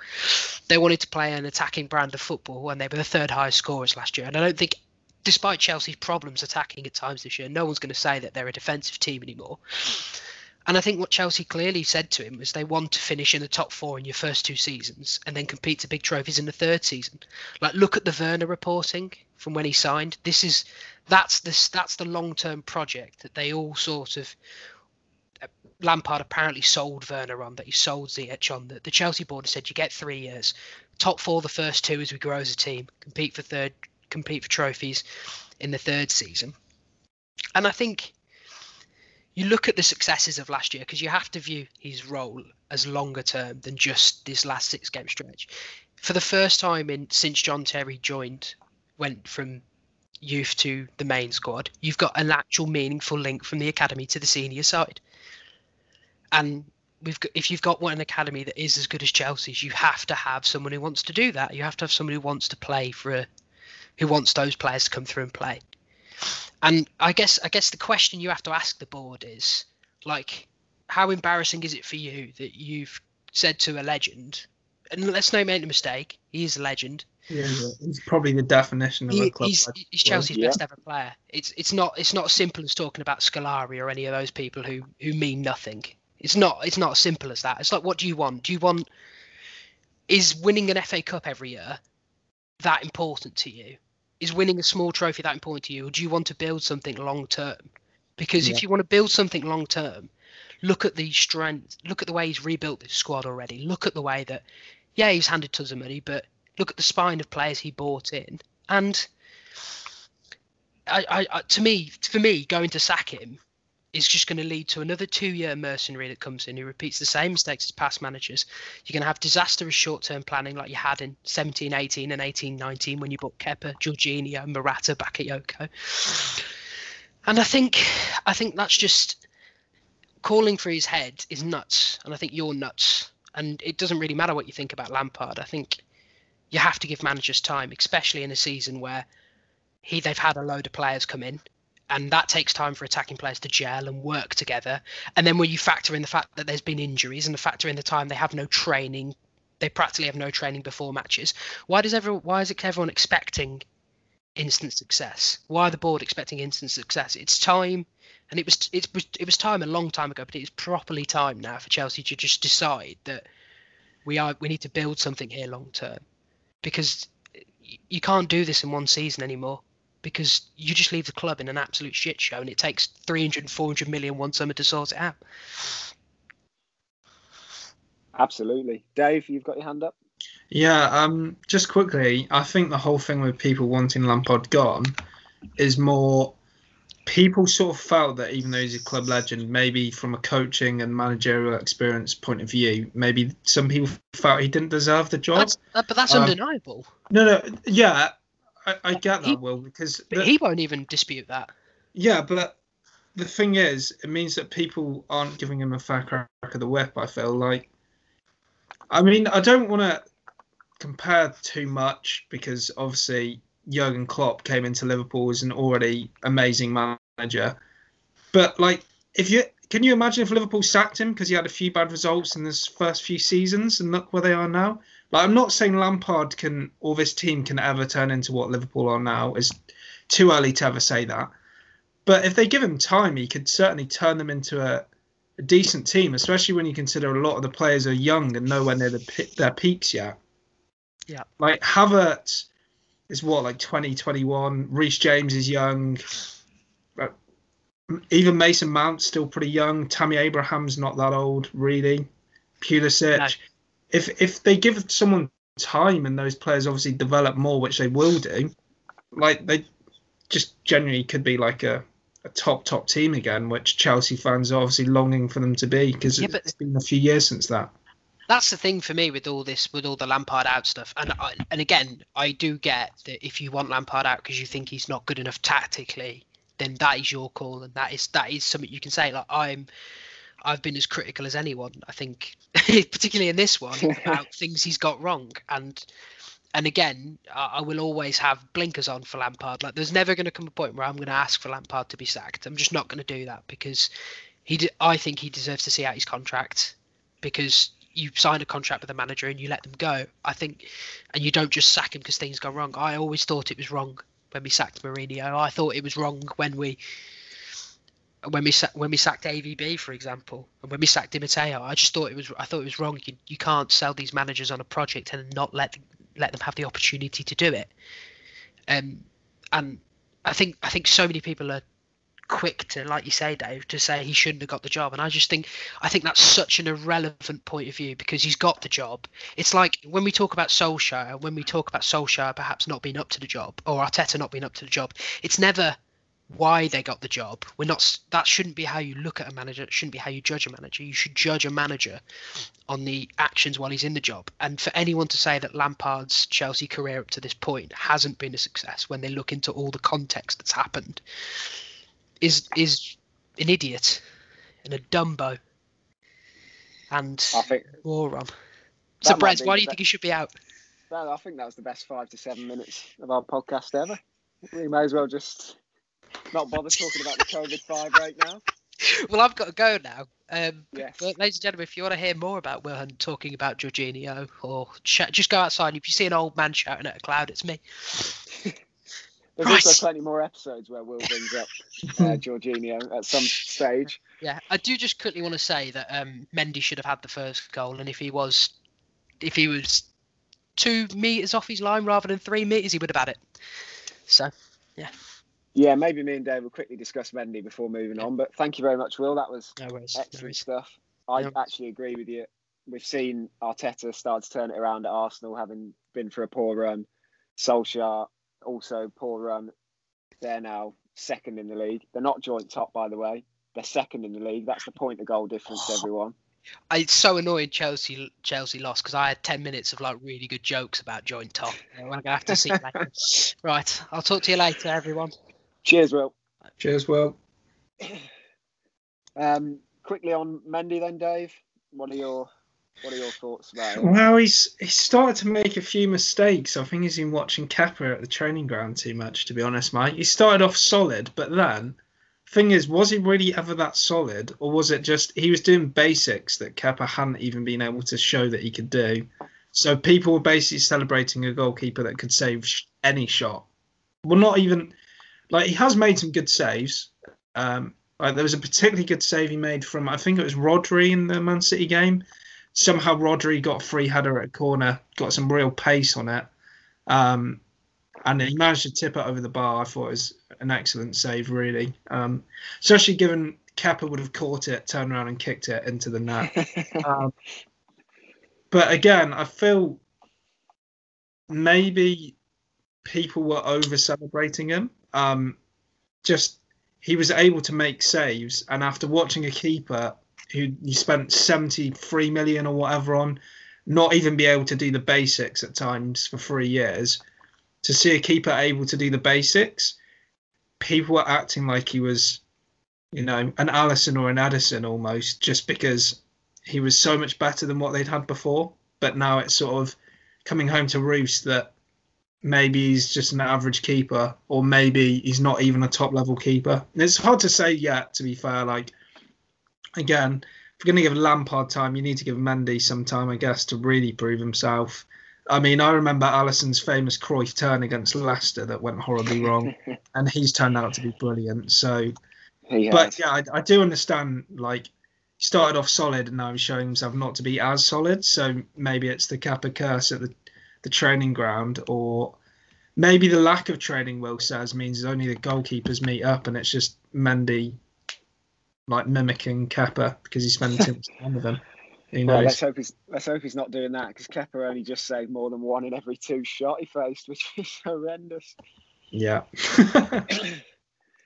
They wanted to play an attacking brand of football and they were the third highest scorers last year. And I don't think, despite Chelsea's problems attacking at times this year, no one's going to say that they're a defensive team anymore. And I think what Chelsea clearly said to him was they want to finish in the top four in your first two seasons and then compete to big trophies in the third season. Like look at the Werner reporting from when he signed. This is that's this that's the long term project that they all sort of uh, Lampard apparently sold Werner on that he sold Ziyech on that the Chelsea board said you get three years, top four the first two as we grow as a team, compete for third, compete for trophies in the third season, and I think you look at the successes of last year because you have to view his role as longer term than just this last six game stretch. For the first time in since John Terry joined, went from youth to the main squad, you've got an actual meaningful link from the academy to the senior side. And we've got, if you've got one academy that is as good as Chelsea's, you have to have someone who wants to do that. You have to have someone who wants to play for a, who wants those players to come through and play. And I guess I guess the question you have to ask the board is like, how embarrassing is it for you that you've said to a legend, and let's not make a mistake, he is a legend.
Yeah, he's probably the definition of
He-
a club.
he's,
legend.
he's Chelsea's
Yeah.
best ever player. It's it's not it's not as simple as talking about Scolari or any of those people who who mean nothing. It's not it's not as simple as that. It's like what do you want? Do you want is winning an FA Cup every year that important to you? Is winning a small trophy that important to you, or do you want to build something long term? Because
Yeah.
if you want to build something long term, look at the strength. Look at the way he's rebuilt this squad already. Look at the way that, yeah, he's handed tons of money, but look at the spine of players he bought in, and I, I, I to me, for me, going to sack him is just going to lead to another two-year mercenary that comes in who repeats the same mistakes as past managers. You're going to have disastrous short-term planning like you had in 17, 18 and 18, 19 when you bought Kepa, Jorginho, Morata, Bakayoko. And I think I think that's just calling for his head is nuts, and I think you're nuts. And it doesn't really matter what you think about Lampard. I think you have to give managers time, especially in a season where he they've had a load of players come in, and that takes time for attacking players to gel and work together. And then when you factor in the fact that there's been injuries and the factor in the time they have no training, they practically have no training before matches. Why does everyone? Why is it everyone expecting instant success? Why are the board expecting instant success? It's time, and it was it was it was time a long time ago, but it's properly time now for Chelsea to just decide that we are we need to build something here long term, because you can't do this in one season anymore. Because you just leave the club in an absolute shit show, and it takes 300, 400 million one summer to sort it out.
Absolutely. Dave, you've got your hand up?
Yeah, um, just quickly, I think the whole thing with people wanting Lampard gone is more people sort of felt that even though he's a club legend, maybe from a coaching and managerial experience point of view, maybe some people felt he didn't deserve the job.
That's, uh, but that's
Um,
undeniable.
No, no, yeah, I, I get that,
He-
Will, because the-
he won't even dispute that.
yeah, but the thing is, it means that people aren't giving him a fair crack of the whip. I feel like, I mean, I don't want to compare too much because obviously Jurgen Klopp came into Liverpool as an already amazing manager, but like, if you can you imagine if Liverpool sacked him because he had a few bad results in his first few seasons and look where they are now? Like, I'm not saying Lampard can or this team can ever turn into what Liverpool are now. It's too early to ever say that. But if they give him time, he could certainly turn them into a, a decent team, especially when you consider a lot of the players are young and nowhere near the, their peaks yet.
Yeah.
Like Havertz is what, like 20, 21. Reece James is young. Uh, Even Mason Mount's still pretty young. Tammy Abraham's not that old, really. Pulisic.
No.
If if they give someone time and those players obviously develop more, which they will do, like they just genuinely could be like a, a top top team again, which Chelsea fans are obviously longing for them to be because
Yeah,
it's been a few years since that.
that's the thing for me with all this with all the Lampard out stuff and I, and again I do get that if you want Lampard out because you think he's not good enough tactically then that is your call and that is that is something you can say like I'm I've been as critical as anyone I think particularly in this one about things he's got wrong and and again, I, I will always have blinkers on for Lampard. Like, there's never going to come a point where I'm going to ask for Lampard to be sacked. I'm just not going to do that because he. De- I think he deserves to see out his contract because you sign a contract with a manager and you let them go. I think, and you don't just sack him because things go wrong. I always thought it was wrong when we sacked Mourinho. I thought it was wrong when we when we when we sacked AVB, for example, and when we sacked Di. I just thought it was I thought it was wrong. You, you can't sell these managers on a project and not let let them have the opportunity to do it. Um, and I think I think so many people are quick to, like you say, Dave, to say he shouldn't have got the job. And I just think I think that's such an irrelevant point of view because he's got the job. It's like when we talk about Solskjaer, when we talk about Solskjaer perhaps not being up to the job or Arteta not being up to the job, it's never why they got the job. We're not. That shouldn't be how you look at a manager. It shouldn't be how you judge a manager. You should judge a manager on the actions while he's in the job. And for anyone to say that Lampard's Chelsea career up to this point hasn't been a success when they look into all the context that's happened is is an idiot and a dumbo and
I think
moron. So, Brett, why do you think he should be out?
that, I think that was the best five to seven minutes of our podcast ever. We may as well just not bother talking about the COVID five right now.
Well, I've got to go now. Um,
Yes.
But, ladies and gentlemen, if you want to hear more about Will Hunt talking about Jorginho, or sh- just go outside. and If you see an old man shouting at a cloud, it's me.
There's
Right.
also plenty more episodes where Will brings up uh, Jorginho at some stage.
Yeah, I do just quickly want to say that um, Mendy should have had the first goal, and if he was, if he was two meters off his line rather than three meters, he would have had it. So,
Yeah, maybe me and Dave will quickly discuss Mendy before moving on. But thank you very much, Will. That was
no worries.
Excellent
worries.
stuff. I
Yeah.
actually agree with you. We've seen Arteta start to turn it around at Arsenal, having been for a poor run. Solskjaer also poor run. They're now second in the league. They're not joint top, by the way. They're second in the league. That's the point of goal difference, oh. everyone.
I, it's so annoying Chelsea Chelsea lost because I had ten minutes of like really good jokes about joint top. I'm gonna have to see right, I'll talk to you later, everyone.
Cheers, Will.
Cheers, Will.
Um, quickly on Mendy, then, Dave. What are your what are your thoughts about?
Well, he's he started to make a few mistakes. I think he's been watching Kepa at the training ground too much, to be honest, mate. He started off solid, but then, thing is, was he really ever that solid, or was it just he was doing basics that Kepa hadn't even been able to show that he could do? So people were basically celebrating a goalkeeper that could save sh- any shot. Well, not even like he has made some good saves. Um, like there was a particularly good save he made from I think it was Rodri in the Man City game somehow Rodri got a free header at a corner, got some real pace on it, um, and he managed to tip it over the bar. I thought it was an excellent save, really, um, especially given Kepa would have caught it, turned around and kicked it into the net. um, but again, I feel maybe people were over celebrating him. Um, just he was able to make saves, and after watching a keeper who you spent 73 million or whatever on, not even be able to do the basics at times for three years, to see a keeper able to do the basics, people were acting like he was, you know, an Alisson or an Ederson almost, just because he was so much better than what they'd had before. But now it's sort of coming home to roost that maybe he's just an average keeper, or maybe he's not even a top level keeper. And it's hard to say yet, to be fair. Like, again, if you're going to give Lampard time, you need to give Mendy some time, I guess, to really prove himself. I mean, I remember Alisson's famous Cruyff turn against Leicester that went horribly wrong, and he's turned out to be brilliant. So, but yeah, I, I do understand. Like, he started off solid, and now he's showing himself not to be as solid. So maybe it's the Kepa curse at the, the training ground, or maybe the lack of training. Will says means only the goalkeepers meet up, and it's just Mendy like mimicking Kepa because he's spending too much time with him. Who
Well,
knows?
let's hope he's let's hope he's not doing that because Kepa only just saved more than one in every two shot he faced, which is horrendous.
yeah.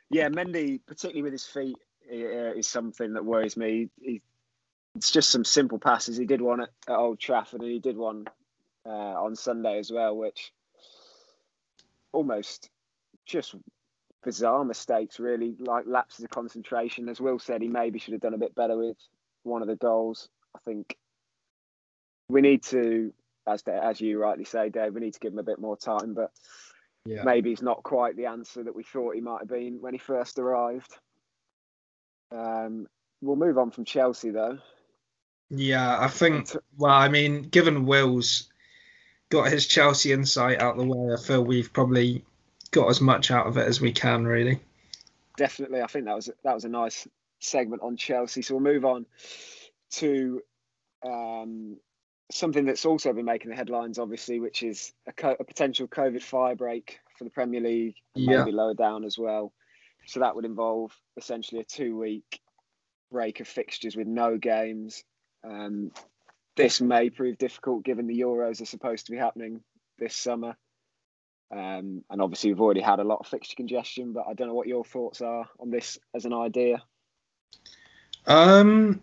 Yeah, Mendy, particularly with his feet, uh, is something that worries me. He, it's just some simple passes. He did one at, at Old Trafford, and he did one uh, on Sunday as well, which almost just bizarre mistakes, really, like lapses of concentration. As Will said, he maybe should have done a bit better with one of the goals. I think we need to as as you rightly say, Dave, we need to give him a bit more time, but
Yeah.
maybe he's not quite the answer that we thought he might have been when he first arrived. Um, we'll move on from Chelsea though.
Yeah, I think. Well, I mean, given Will's got his Chelsea insight out the way, I feel we've probably got as much out of it as we can, really.
Definitely, I think that was that was a nice segment on Chelsea. So we'll move on to um, something that's also been making the headlines, obviously, which is a, co- a potential COVID fire break for the Premier League, and
Yeah.
maybe lower down as well. So that would involve essentially a two-week break of fixtures with no games. Um, this may prove difficult given the Euros are supposed to be happening this summer. Um, and obviously, we've already had a lot of fixture congestion, but I don't know what your thoughts are on this as an idea.
Um,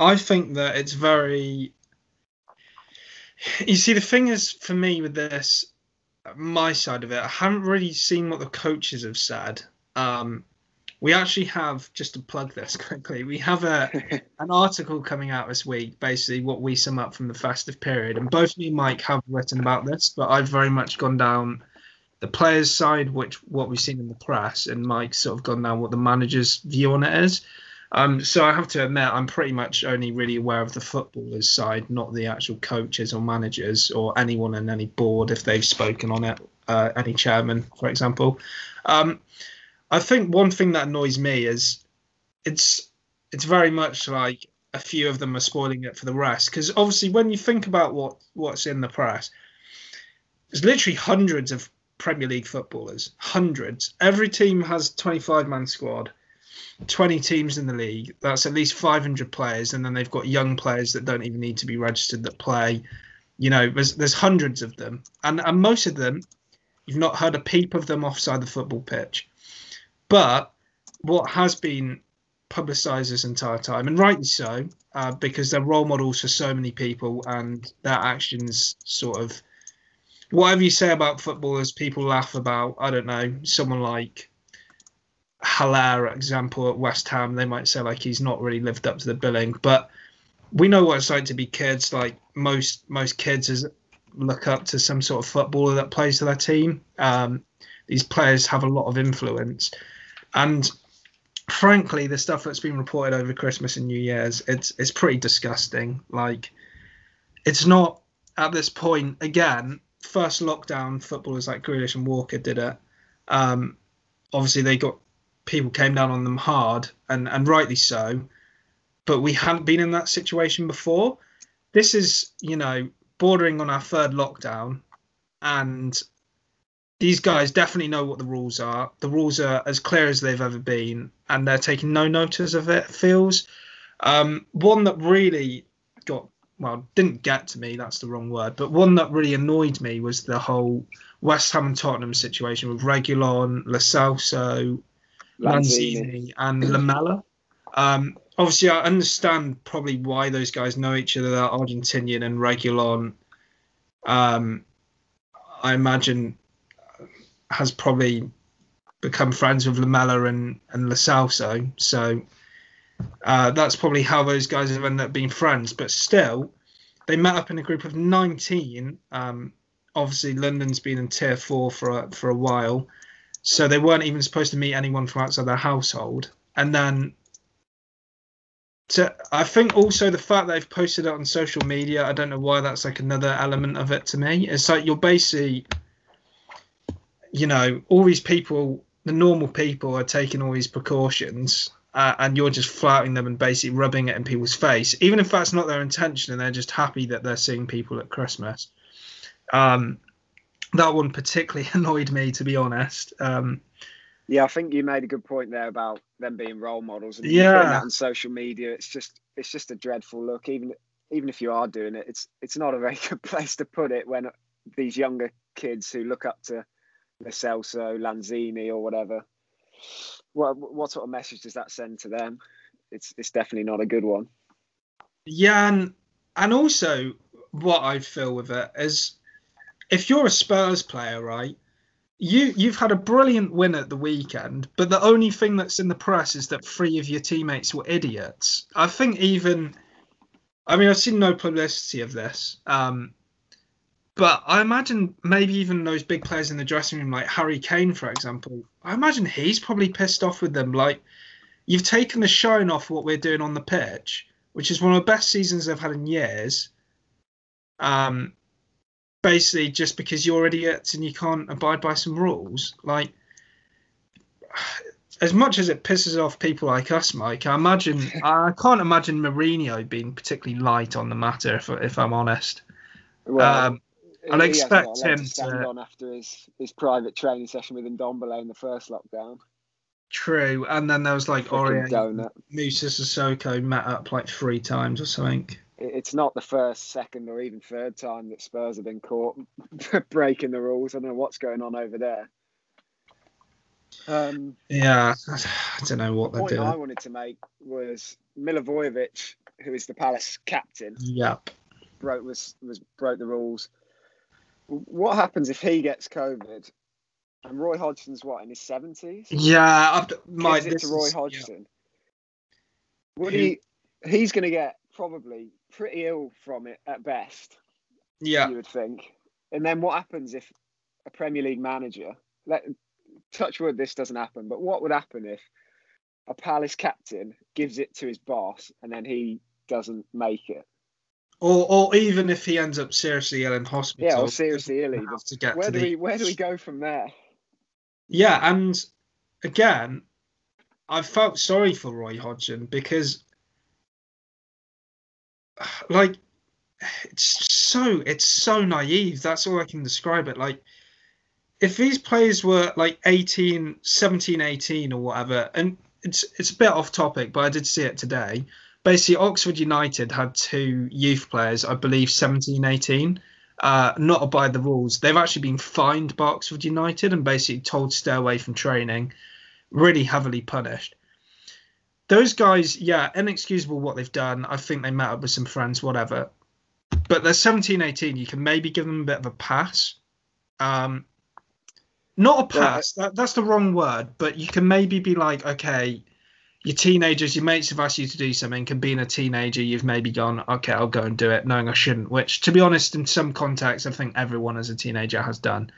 I think that it's very. You see, the thing is, for me with this, my side of it, I haven't really seen what the coaches have said. Um, we actually have just to plug this quickly. We have a an article coming out this week, basically what we sum up from the festive period, and both me and Mike have written about this, but I've very much gone down the players' side, which what we've seen in the press, and Mike's sort of gone down what the manager's view on it is. Um, so I have to admit, I'm pretty much only really aware of the footballers' side, not the actual coaches or managers or anyone in any board if they've spoken on it, uh, any chairman, for example. Um, I think one thing that annoys me is it's it's very much like a few of them are spoiling it for the rest. Because obviously, when you think about what what's in the press, there's literally hundreds of Premier League footballers, hundreds. Every team has 25 man squad. 20 teams in the league. That's at least 500 players, and then they've got young players that don't even need to be registered that play. You know, there's there's hundreds of them, and and most of them, you've not heard a peep of them offside the football pitch. But what has been publicised this entire time, and rightly so, uh, because they're role models for so many people, and their actions sort of whatever you say about footballers, people laugh about. I don't know someone like Haller, example at West Ham, they might say like he's not really lived up to the billing, but we know what it's like to be kids. Like most most kids is look up to some sort of footballer that plays for their team. Um, these players have a lot of influence, and frankly, the stuff that's been reported over Christmas and New Year's, it's it's pretty disgusting. Like, it's not at this point again. First lockdown, footballers like Grealish and Walker did it. Um, obviously, they got people came down on them hard, and and rightly so. But we hadn't been in that situation before. This is, you know, bordering on our third lockdown, and these guys definitely know what the rules are. The rules are as clear as they've ever been, and they're taking no notice of it. Feels um, one that really got well didn't get to me. That's the wrong word, but one that really annoyed me was the whole West Ham and Tottenham situation with Reguilón, Lo Celso, Lanzini, and Lamela. Um, obviously, I understand probably why those guys know each other. They're Argentinian and Reguilón. Um, I imagine has probably become friends with Lamela and and Lo Celso. So uh, that's probably how those guys have ended up being friends. But still, they met up in a group of 19. Um, obviously, London's been in tier four for a, for a while, so they weren't even supposed to meet anyone from outside their household. And then, to, I think also the fact that they've posted it on social media, I don't know why that's like another element of it to me. It's like you're basically, you know, all these people, the normal people, are taking all these precautions. Uh, and you're just flouting them and basically rubbing it in people's face, even if that's not their intention, and they're just happy that they're seeing people at Christmas. Um, that one particularly annoyed me, to be honest. Um,
Yeah, I think you made a good point there about them being role models and
Yeah.
that on social media. It's just it's just a dreadful look. Even even if you are doing it, it's it's not a very good place to put it when these younger kids who look up to Lo Celso, Lanzini, or whatever. What what sort of message does that send to them? It's it's definitely not a good one.
Yeah, and and also what I feel with it is, if you're a Spurs player, right, you you've had a brilliant win at the weekend, but the only thing that's in the press is that three of your teammates were idiots. I think even I mean, I've seen no publicity of this, um, but I imagine maybe even those big players in the dressing room, like Harry Kane, for example, I imagine he's probably pissed off with them. Like, you've taken the shine off what we're doing on the pitch, which is one of the best seasons I've had in years. Um, basically, just because you're idiots and you can't abide by some rules, like as much as it pisses off people like us, Mike, I imagine I can't imagine Mourinho being particularly light on the matter. If if I'm honest,
Well,
um, I'd expect him
to stand
to-
on after his, his private training session with Ndombele in the first lockdown.
true. And then there was like Aurier. Moussa Sissoko met up like three times or something.
It's not the first, second, or even third time that Spurs have been caught breaking the rules. I don't know what's going on over there. Um,
Yeah, I don't know what
the
they're
point I wanted to make was Milivojevic, who is the Palace captain,
Yep.
broke was was broke the rules. What happens if he gets COVID? And Roy Hodgson's what in his seventies?
Yeah, I've, Mike.
gives it to Roy
is- yeah.
Hodgson. Would
Who-
he? He's going to get probably pretty ill from it at best.
Yeah,
You would think. And then what happens if a Premier League manager? Let touch wood, this doesn't happen. But what would happen if a Palace captain gives it to his boss and then he doesn't make it?
Or or even if he ends up seriously ill in hospital.
Yeah, or seriously ill.
to get
Where
to
do
the
we where do we go from there?
Yeah, and again, I felt sorry for Roy Hodgson because, like, it's so it's so naive. That's all I can describe it. Like, if these players were like 18, 17, 18 or whatever, and it's it's a bit off topic, but I did see it today. Basically, Oxford United had two youth players, I believe 17, 18, uh, not abide the rules. They've actually been fined by Oxford United and basically told to stay away from training, really heavily punished. Those guys, yeah, inexcusable what they've done. I think they met up with some friends, whatever. But they're 17, 18. You can maybe give them a bit of a pass. Um, not a pass. That, that's the wrong word. But you can maybe be like, okay, you're teenagers. Your mates have asked you to do something. And being a teenager, you've maybe gone, okay, I'll go and do it, knowing I shouldn't. Which, to be honest, in some contexts, I think everyone as a teenager has done.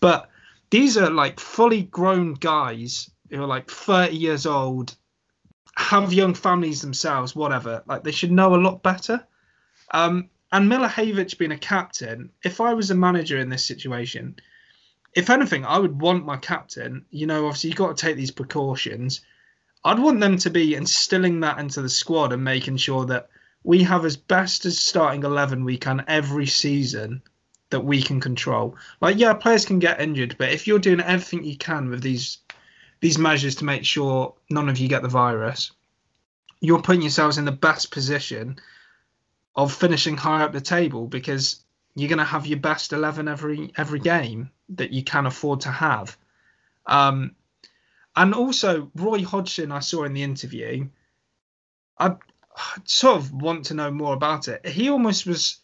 But these are like fully grown guys who are like 30 years old, have young families themselves, whatever. Like they should know a lot better. Um, and Milojevic being a captain, if I was a manager in this situation, if anything, I would want my captain. You know, obviously you've got to take these precautions. I'd want them to be instilling that into the squad and making sure that we have as best as starting eleven we can every season that we can control. Like, yeah, players can get injured, but if you're doing everything you can with these these measures to make sure none of you get the virus, you're putting yourselves in the best position of finishing high up the table because you're going to have your best 11 every every game that you can afford to have. Um, and also, Roy Hodgson, I saw in the interview, I sort of want to know more about it. He almost was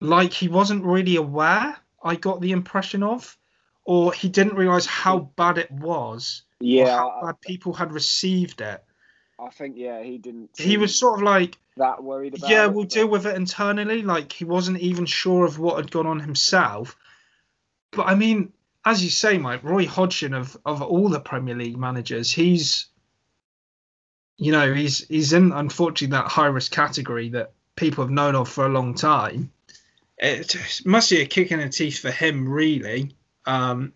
like he wasn't really aware, I got the impression of, or he didn't realize how bad it was,
Yeah,
how bad people had received it.
I think yeah, he didn't.
He was sort of like,
that worried about.
yeah,
it,
we'll
but-
deal with it internally. Like he wasn't even sure of what had gone on himself. But I mean, as you say, Mike, Roy Hodgson of of all the Premier League managers, he's, you know, he's he's in unfortunately that high risk category that people have known of for a long time. It must be a kick in the teeth for him, really. Um,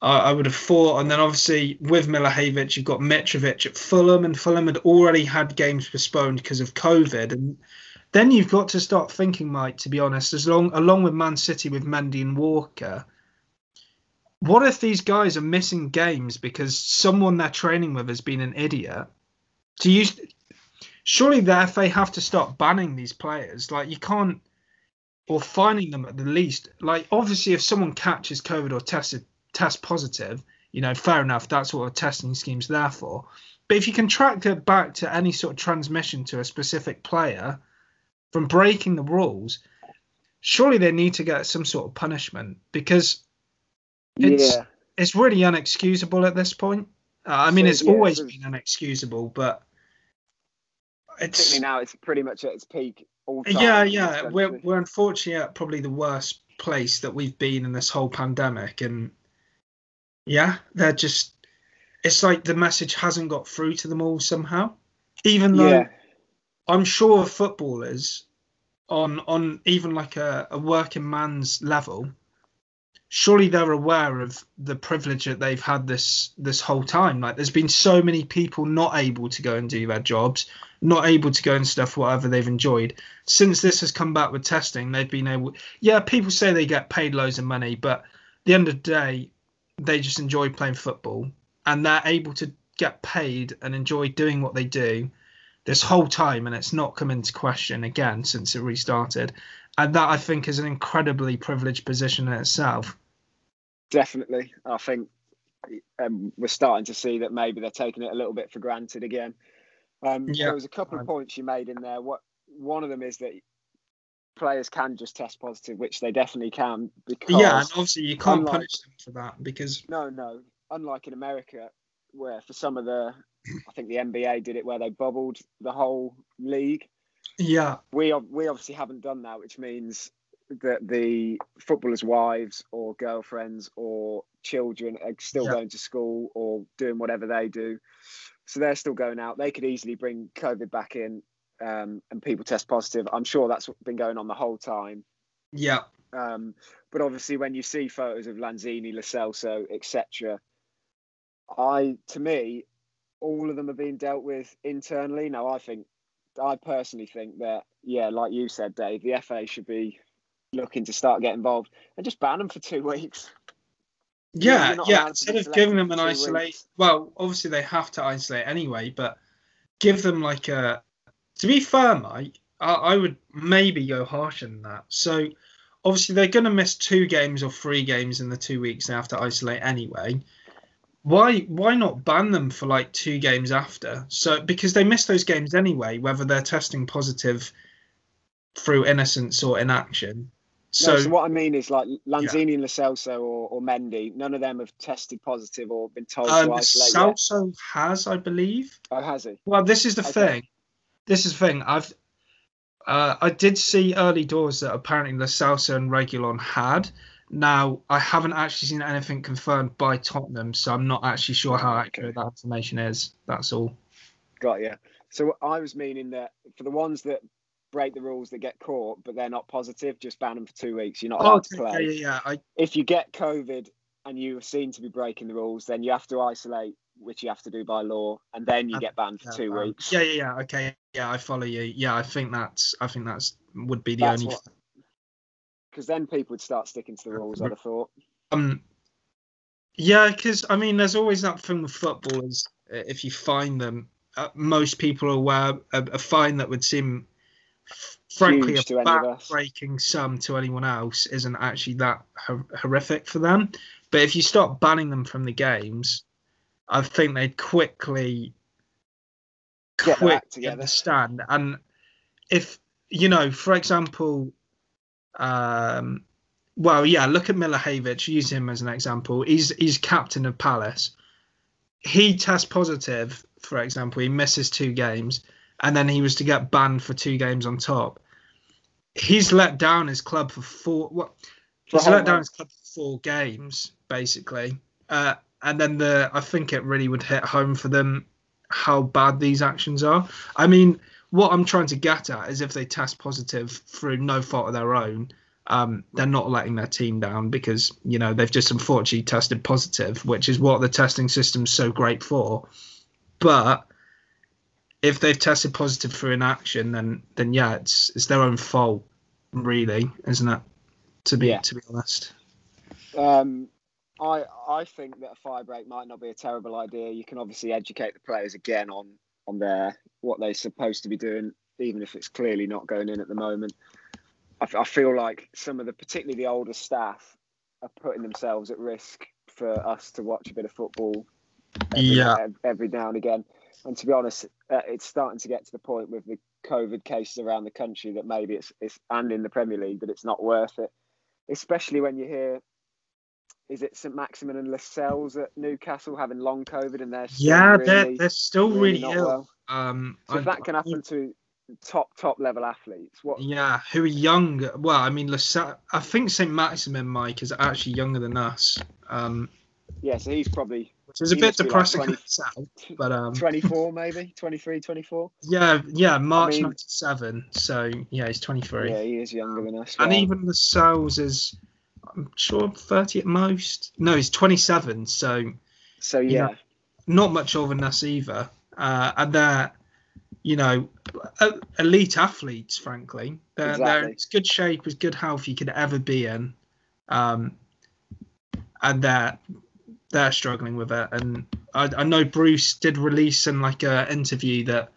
I, I would have thought, and then obviously with Milojevic, you've got Mitrovic at Fulham, and Fulham had already had games postponed because of COVID, and then you've got to start thinking, Mike. To be honest, as long along with Man City with Mendy and Walker, what if these guys are missing games because someone they're training with has been an idiot? Do you? Surely the FA have to start banning these players. Like you can't, or finding them at the least. Like obviously, if someone catches COVID or tested test positive, you know, fair enough. That's what a testing scheme's there for. But if you can track it back to any sort of transmission to a specific player from breaking the rules, surely they need to get some sort of punishment because it's
yeah,
it's really unexcusable at this point. Uh, I mean,
So,
it's
yeah,
always been unexcusable, but it's
Particularly now, it's pretty much at its peak. All time
yeah, yeah. We're we're unfortunately at probably the worst place that we've been in this whole pandemic, and yeah, they're just. It's like the message hasn't got through to them all somehow, even though
yeah,
I'm sure footballers on on even like a, a working man's level, surely they're aware of the privilege that they've had this this whole time. Like there's been so many people not able to go and do their jobs, not able to go and stuff whatever they've enjoyed. Since this has come back with testing, they've been able yeah, people say they get paid loads of money, but at the end of the day, they just enjoy playing football and they're able to get paid and enjoy doing what they do this whole time and it's not come into question again since it restarted and that i think is an incredibly privileged position in itself
definitely. I think um, we're starting to see that maybe they're taking it a little bit for granted again. Um,
Yeah.
There was a couple of points you made in there. What one of them is that players can just test positive, which they definitely can. Because
yeah and obviously you can't
unlike-
punish them for that because
no, no, unlike in America, where for some of the, I think the NBA did it where they bubbled the whole league.
yeah
we we obviously haven't done that, which means that the footballers' wives or girlfriends or children are still
Yeah.
going to school or doing whatever they do. So they're still going out. They could easily bring COVID back in, um, and people test positive. I'm sure that's been going on the whole time.
yeah
Um, but obviously, when you see photos of Lanzini, Lo Celso, etc., I to me, all of them are being dealt with internally. Now, I think, I personally think that, yeah, like you said, Dave, the FA should be looking to start getting involved and just ban them for two weeks.
Yeah yeah instead of giving them an isolate
weeks.
well obviously they have to isolate anyway but give them like a to be fair mike i, I would maybe go harsher than that so obviously they're going to miss two games or three games in the two weeks they have to isolate anyway why why not ban them for like two games after so because they miss those games anyway whether they're testing positive through innocence or inaction
So,
so,
so what I mean is like Lanzini and Lo Celso or, or Mendy, none of them have tested positive or been told
um,
to isolate yet.
Has i believe
Oh, has he?
Well, this is the
Okay.
thing. This is the thing. I've uh, I did see early doors that apparently Celso and Reguilón had. Now I haven't actually seen anything confirmed by Tottenham, so I'm not actually sure how accurate that information is. That's all.
Got you. So I was meaning that for the ones that break the rules that get caught, but they're not positive, just ban them for two weeks. You're not allowed to
Oh, yeah,
play.
yeah, yeah. I,
If you get COVID and you are seen to be breaking the rules, then you have to isolate, which you have to do by law, and then you
Um,
get banned for
yeah,
two
um,
weeks.
Yeah, yeah, yeah. Okay, yeah, I follow you. Yeah, I think that's. I think that's would be the
That's
only.
Because then people would start sticking to the rules. I'd have thought.
Um, yeah, because I mean, there's always that thing with footballers. uh, if you find them, uh, most people are aware a, a fine that would seem, frankly,
Huge
a back-breaking sum to anyone else isn't actually that hor- horrific for them. But if you start banning them from the games, I think they'd quickly
Get
quick
together.
understand. And if you know, for example, um, well, yeah, look at Milojevic. Use him as an example. He's he's captain of Palace. He tests positive, for example. He misses two games, and then he was to get banned for two games on top. He's let down his club for four. What? He's let down his club for four games, basically. Uh, and then the I think it really would hit home for them how bad these actions are. I mean, what I'm trying to get at is if they test positive through no fault of their own, um, they're not letting their team down because you know they've just unfortunately tested positive, which is what the testing system's so great for. But if they've tested positive through inaction, then then yeah, it's it's their own fault, really, isn't it? To be
Yeah.
to be honest.
Um, I I think that a fire break might not be a terrible idea. You can obviously educate the players again on on their what they're supposed to be doing, even if it's clearly not going in at the moment. I feel like some of the, particularly the older staff, are putting themselves at risk for us to watch a bit of football. Every,
Yeah.
every now and again. And to be honest, uh, it's starting to get to the point with the COVID cases around the country that maybe it's, it's and in the Premier League that it's not worth it especially when you hear is it St Maximin and Lascelles at Newcastle having long COVID and they're still
Yeah,
really,
they're they're still really,
not
ill.
well.
Um,
So if that can happen to top top level athletes, what?
Yeah, who are young. Well, I mean, Lasa- I think St. Maximin Mike is actually younger than us, um,
Yeah, so he's probably
which is a bit
be like
depressing
20
in itself. But um,
24 maybe 23 24
yeah, yeah, March
mean-
'97. So yeah, he's 23,
yeah he is younger than us
and
wow.
even Lascelles is, I'm sure 30 at most. No, he's 27. So
so
yeah. not much older than us either. Uh, and they're, you know, elite athletes, frankly. They're, they're
Exactly.
as good shape, as good health you could ever be in. Um, and they're, they're struggling with it. And I, I know Bruce did release in like a interview that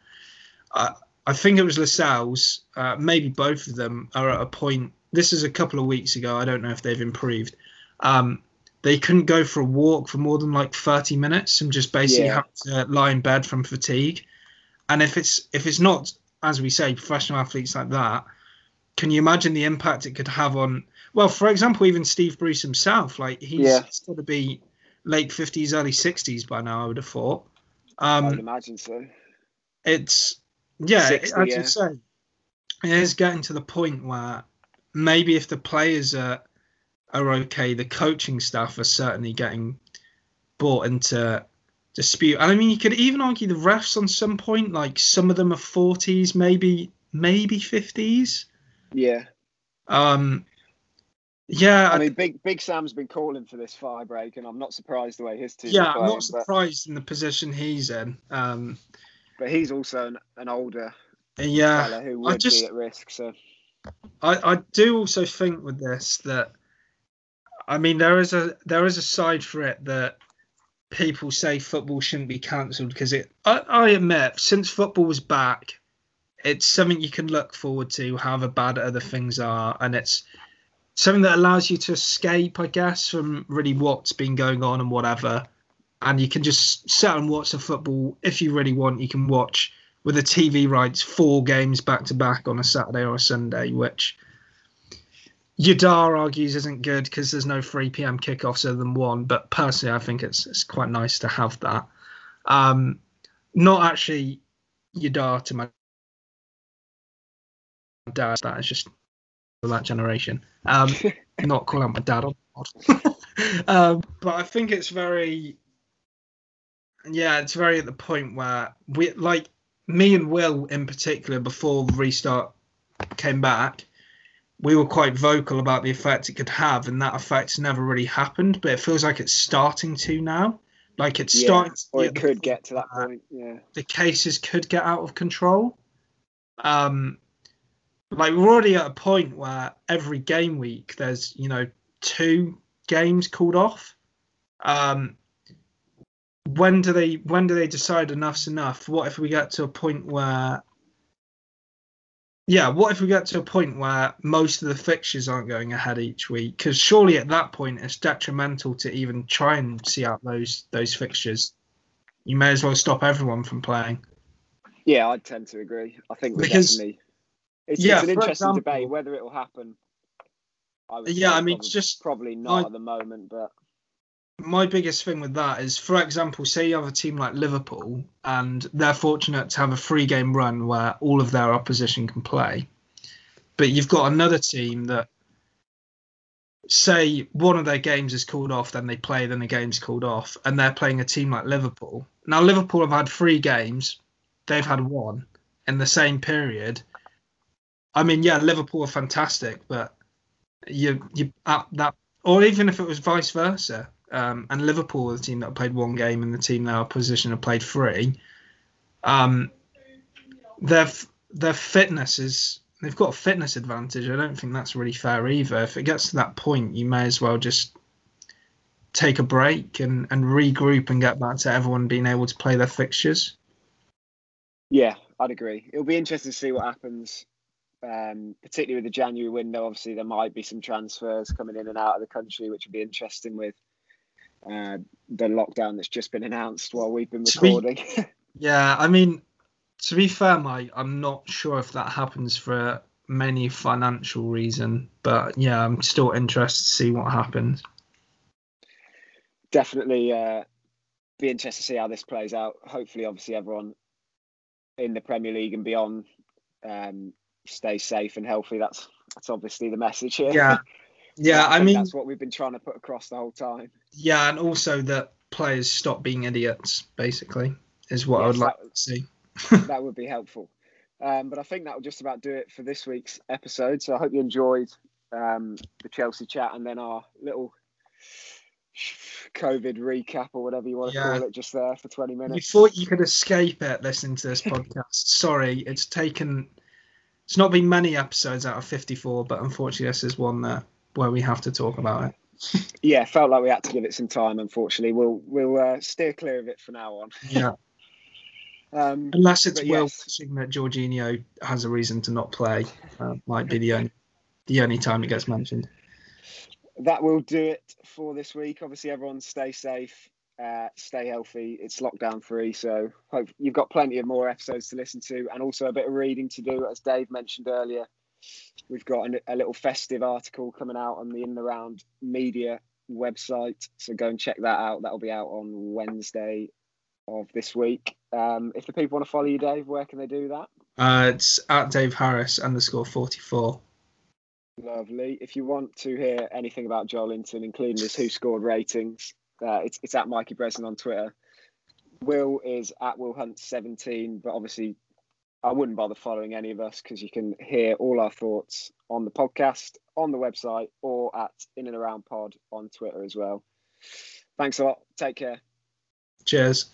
uh, I think it was Lascelles, uh, maybe both of them are at a point. This is a couple of weeks ago. I don't know if they've improved. Um, they couldn't go for a walk for more than like 30 minutes and just basically
Yeah.
have to lie in bed from fatigue. And if it's if it's not, as we say, professional athletes like that, can you imagine the impact it could have on? Well, for example, even Steve Bruce himself, like he's,
Yeah.
he's got to be late 50s, early 60s by now. I would have thought.
I would
Um,
imagine so
it's yeah,
60,
as
yeah.
you say, it is getting to the point where maybe if the players are are okay, the coaching staff are certainly getting brought into dispute. And I mean, you could even argue the refs on some point, like some of them are forties, maybe maybe fifties.
yeah
Um, yeah,
I mean big big Sam's been calling for this fire break and I'm not surprised the way his team
yeah,
are
I'm
playing,
not
but,
surprised in the position he's in. Um,
but he's also an, an older
yeah,
who
I
would
just-
be at risk so
I, I do also think with this that I mean there is a there is a side for it that people say football shouldn't be cancelled because it I, I admit since football was back it's something you can look forward to however bad other things are and it's something that allows you to escape I guess from really what's been going on and whatever and you can just sit and watch the football if you really want you can watch with the TV rights four games back to back on a Saturday or a Sunday, which Yadar argues isn't good because there's no 3 p.m. kickoffs other than one. But personally, I think it's it's quite nice to have that. Um, not actually Yadar to my dad. That is just for that generation. Um, not call out my dad on. um, but I think it's very, yeah, it's very at the point where we like me and Will in particular before restart came back, we were quite vocal about the effect it could have, and that effect's never really happened. But it feels like it's starting to now. Like it's
yeah
starting. To
or it could get to that point yeah
The cases could get out of control. Um, like we're already at a point where every game week there's you know two games called off. Um, when do they when do they decide enough's enough? What if we get to a point where yeah, what if we get to a point where most of the fixtures aren't going ahead each week? Because surely at that point it's detrimental to even try and see out those those fixtures. You may as well stop everyone from playing.
yeah I'd tend to agree I think we
Because-
definitely it's,
yeah,
it's an interesting
example-
debate whether it will happen I would
Yeah, I mean,
probably,
just
probably not at the moment but
my biggest thing with that is, for example, say you have a team like Liverpool and they're fortunate to have a three game run where all of their opposition can play. But you've got another team that, say, one of their games is called off, then they play, then the game's called off, and they're playing a team like Liverpool. Now, Liverpool have had three games, they've had one in the same period. I mean, yeah, Liverpool are fantastic, but you you at that or even if it was vice versa, um, and Liverpool are the team that played one game and the team in their opposition have played three, um, their their fitness is they've got a fitness advantage. I don't think that's really fair either. If it gets to that point, you may as well just take a break and, and regroup and get back to everyone being able to play their fixtures.
Yeah, I'd agree. It'll be interesting to see what happens, um, particularly with the January window. Obviously, there might be some transfers coming in and out of the country, which would be interesting with uh, the lockdown that's just been announced while we've been
To be-
recording.
Yeah, I mean, to be fair, Mike, I'm not sure if that happens for many financial reason, but yeah, I'm still interested to see what happens.
Definitely uh, be interested to see how this plays out. Hopefully, obviously, everyone in the Premier League and beyond um, stay safe and healthy. That's that's obviously the message here.
Yeah, yeah. I,
think
mean,
that's what we've been trying to put across the whole time.
yeah, and also that players stop being idiots. Basically, is what I would like
that-
to see.
that would be helpful. Um, but I think that will just about do it for this week's episode. So I hope you enjoyed um, the Chelsea chat and then our little COVID recap or whatever you want to
Yeah.
call it just there for 20 minutes.
You thought you could escape it listening to this podcast. Sorry, it's taken. It's not been many episodes out of 54, but unfortunately, this is one that where we have to talk about it.
Yeah, felt like we had to give it some time. Unfortunately, we'll we'll uh, steer clear of it for now on.
Yeah,
Um,
unless it's Will
yes.
wishing that Jorginho has a reason to not play, uh, might be the only the only time it gets mentioned.
that will do it for this week. Obviously, everyone stay safe, uh, stay healthy. It's lockdown free, so hope you've got plenty of more episodes to listen to, and also a bit of reading to do. As Dave mentioned earlier, we've got an, a little festive article coming out on the In the Round Media website, so go and check that out. That'll be out on Wednesday of this week. Um, if the people want to follow you, Dave, where can they do that?
Uh, it's at Dave Harris underscore 44.
Lovely. If you want to hear anything about Joelinton, including his WhoScored ratings, uh, it's, it's at Mikey Breslin on Twitter. Will is at Will Hunt 17, but obviously I wouldn't bother following any of us because you can hear all our thoughts on the podcast, on the website, or at In and Around Pod on Twitter as well. Thanks a lot. Take care.
Cheers.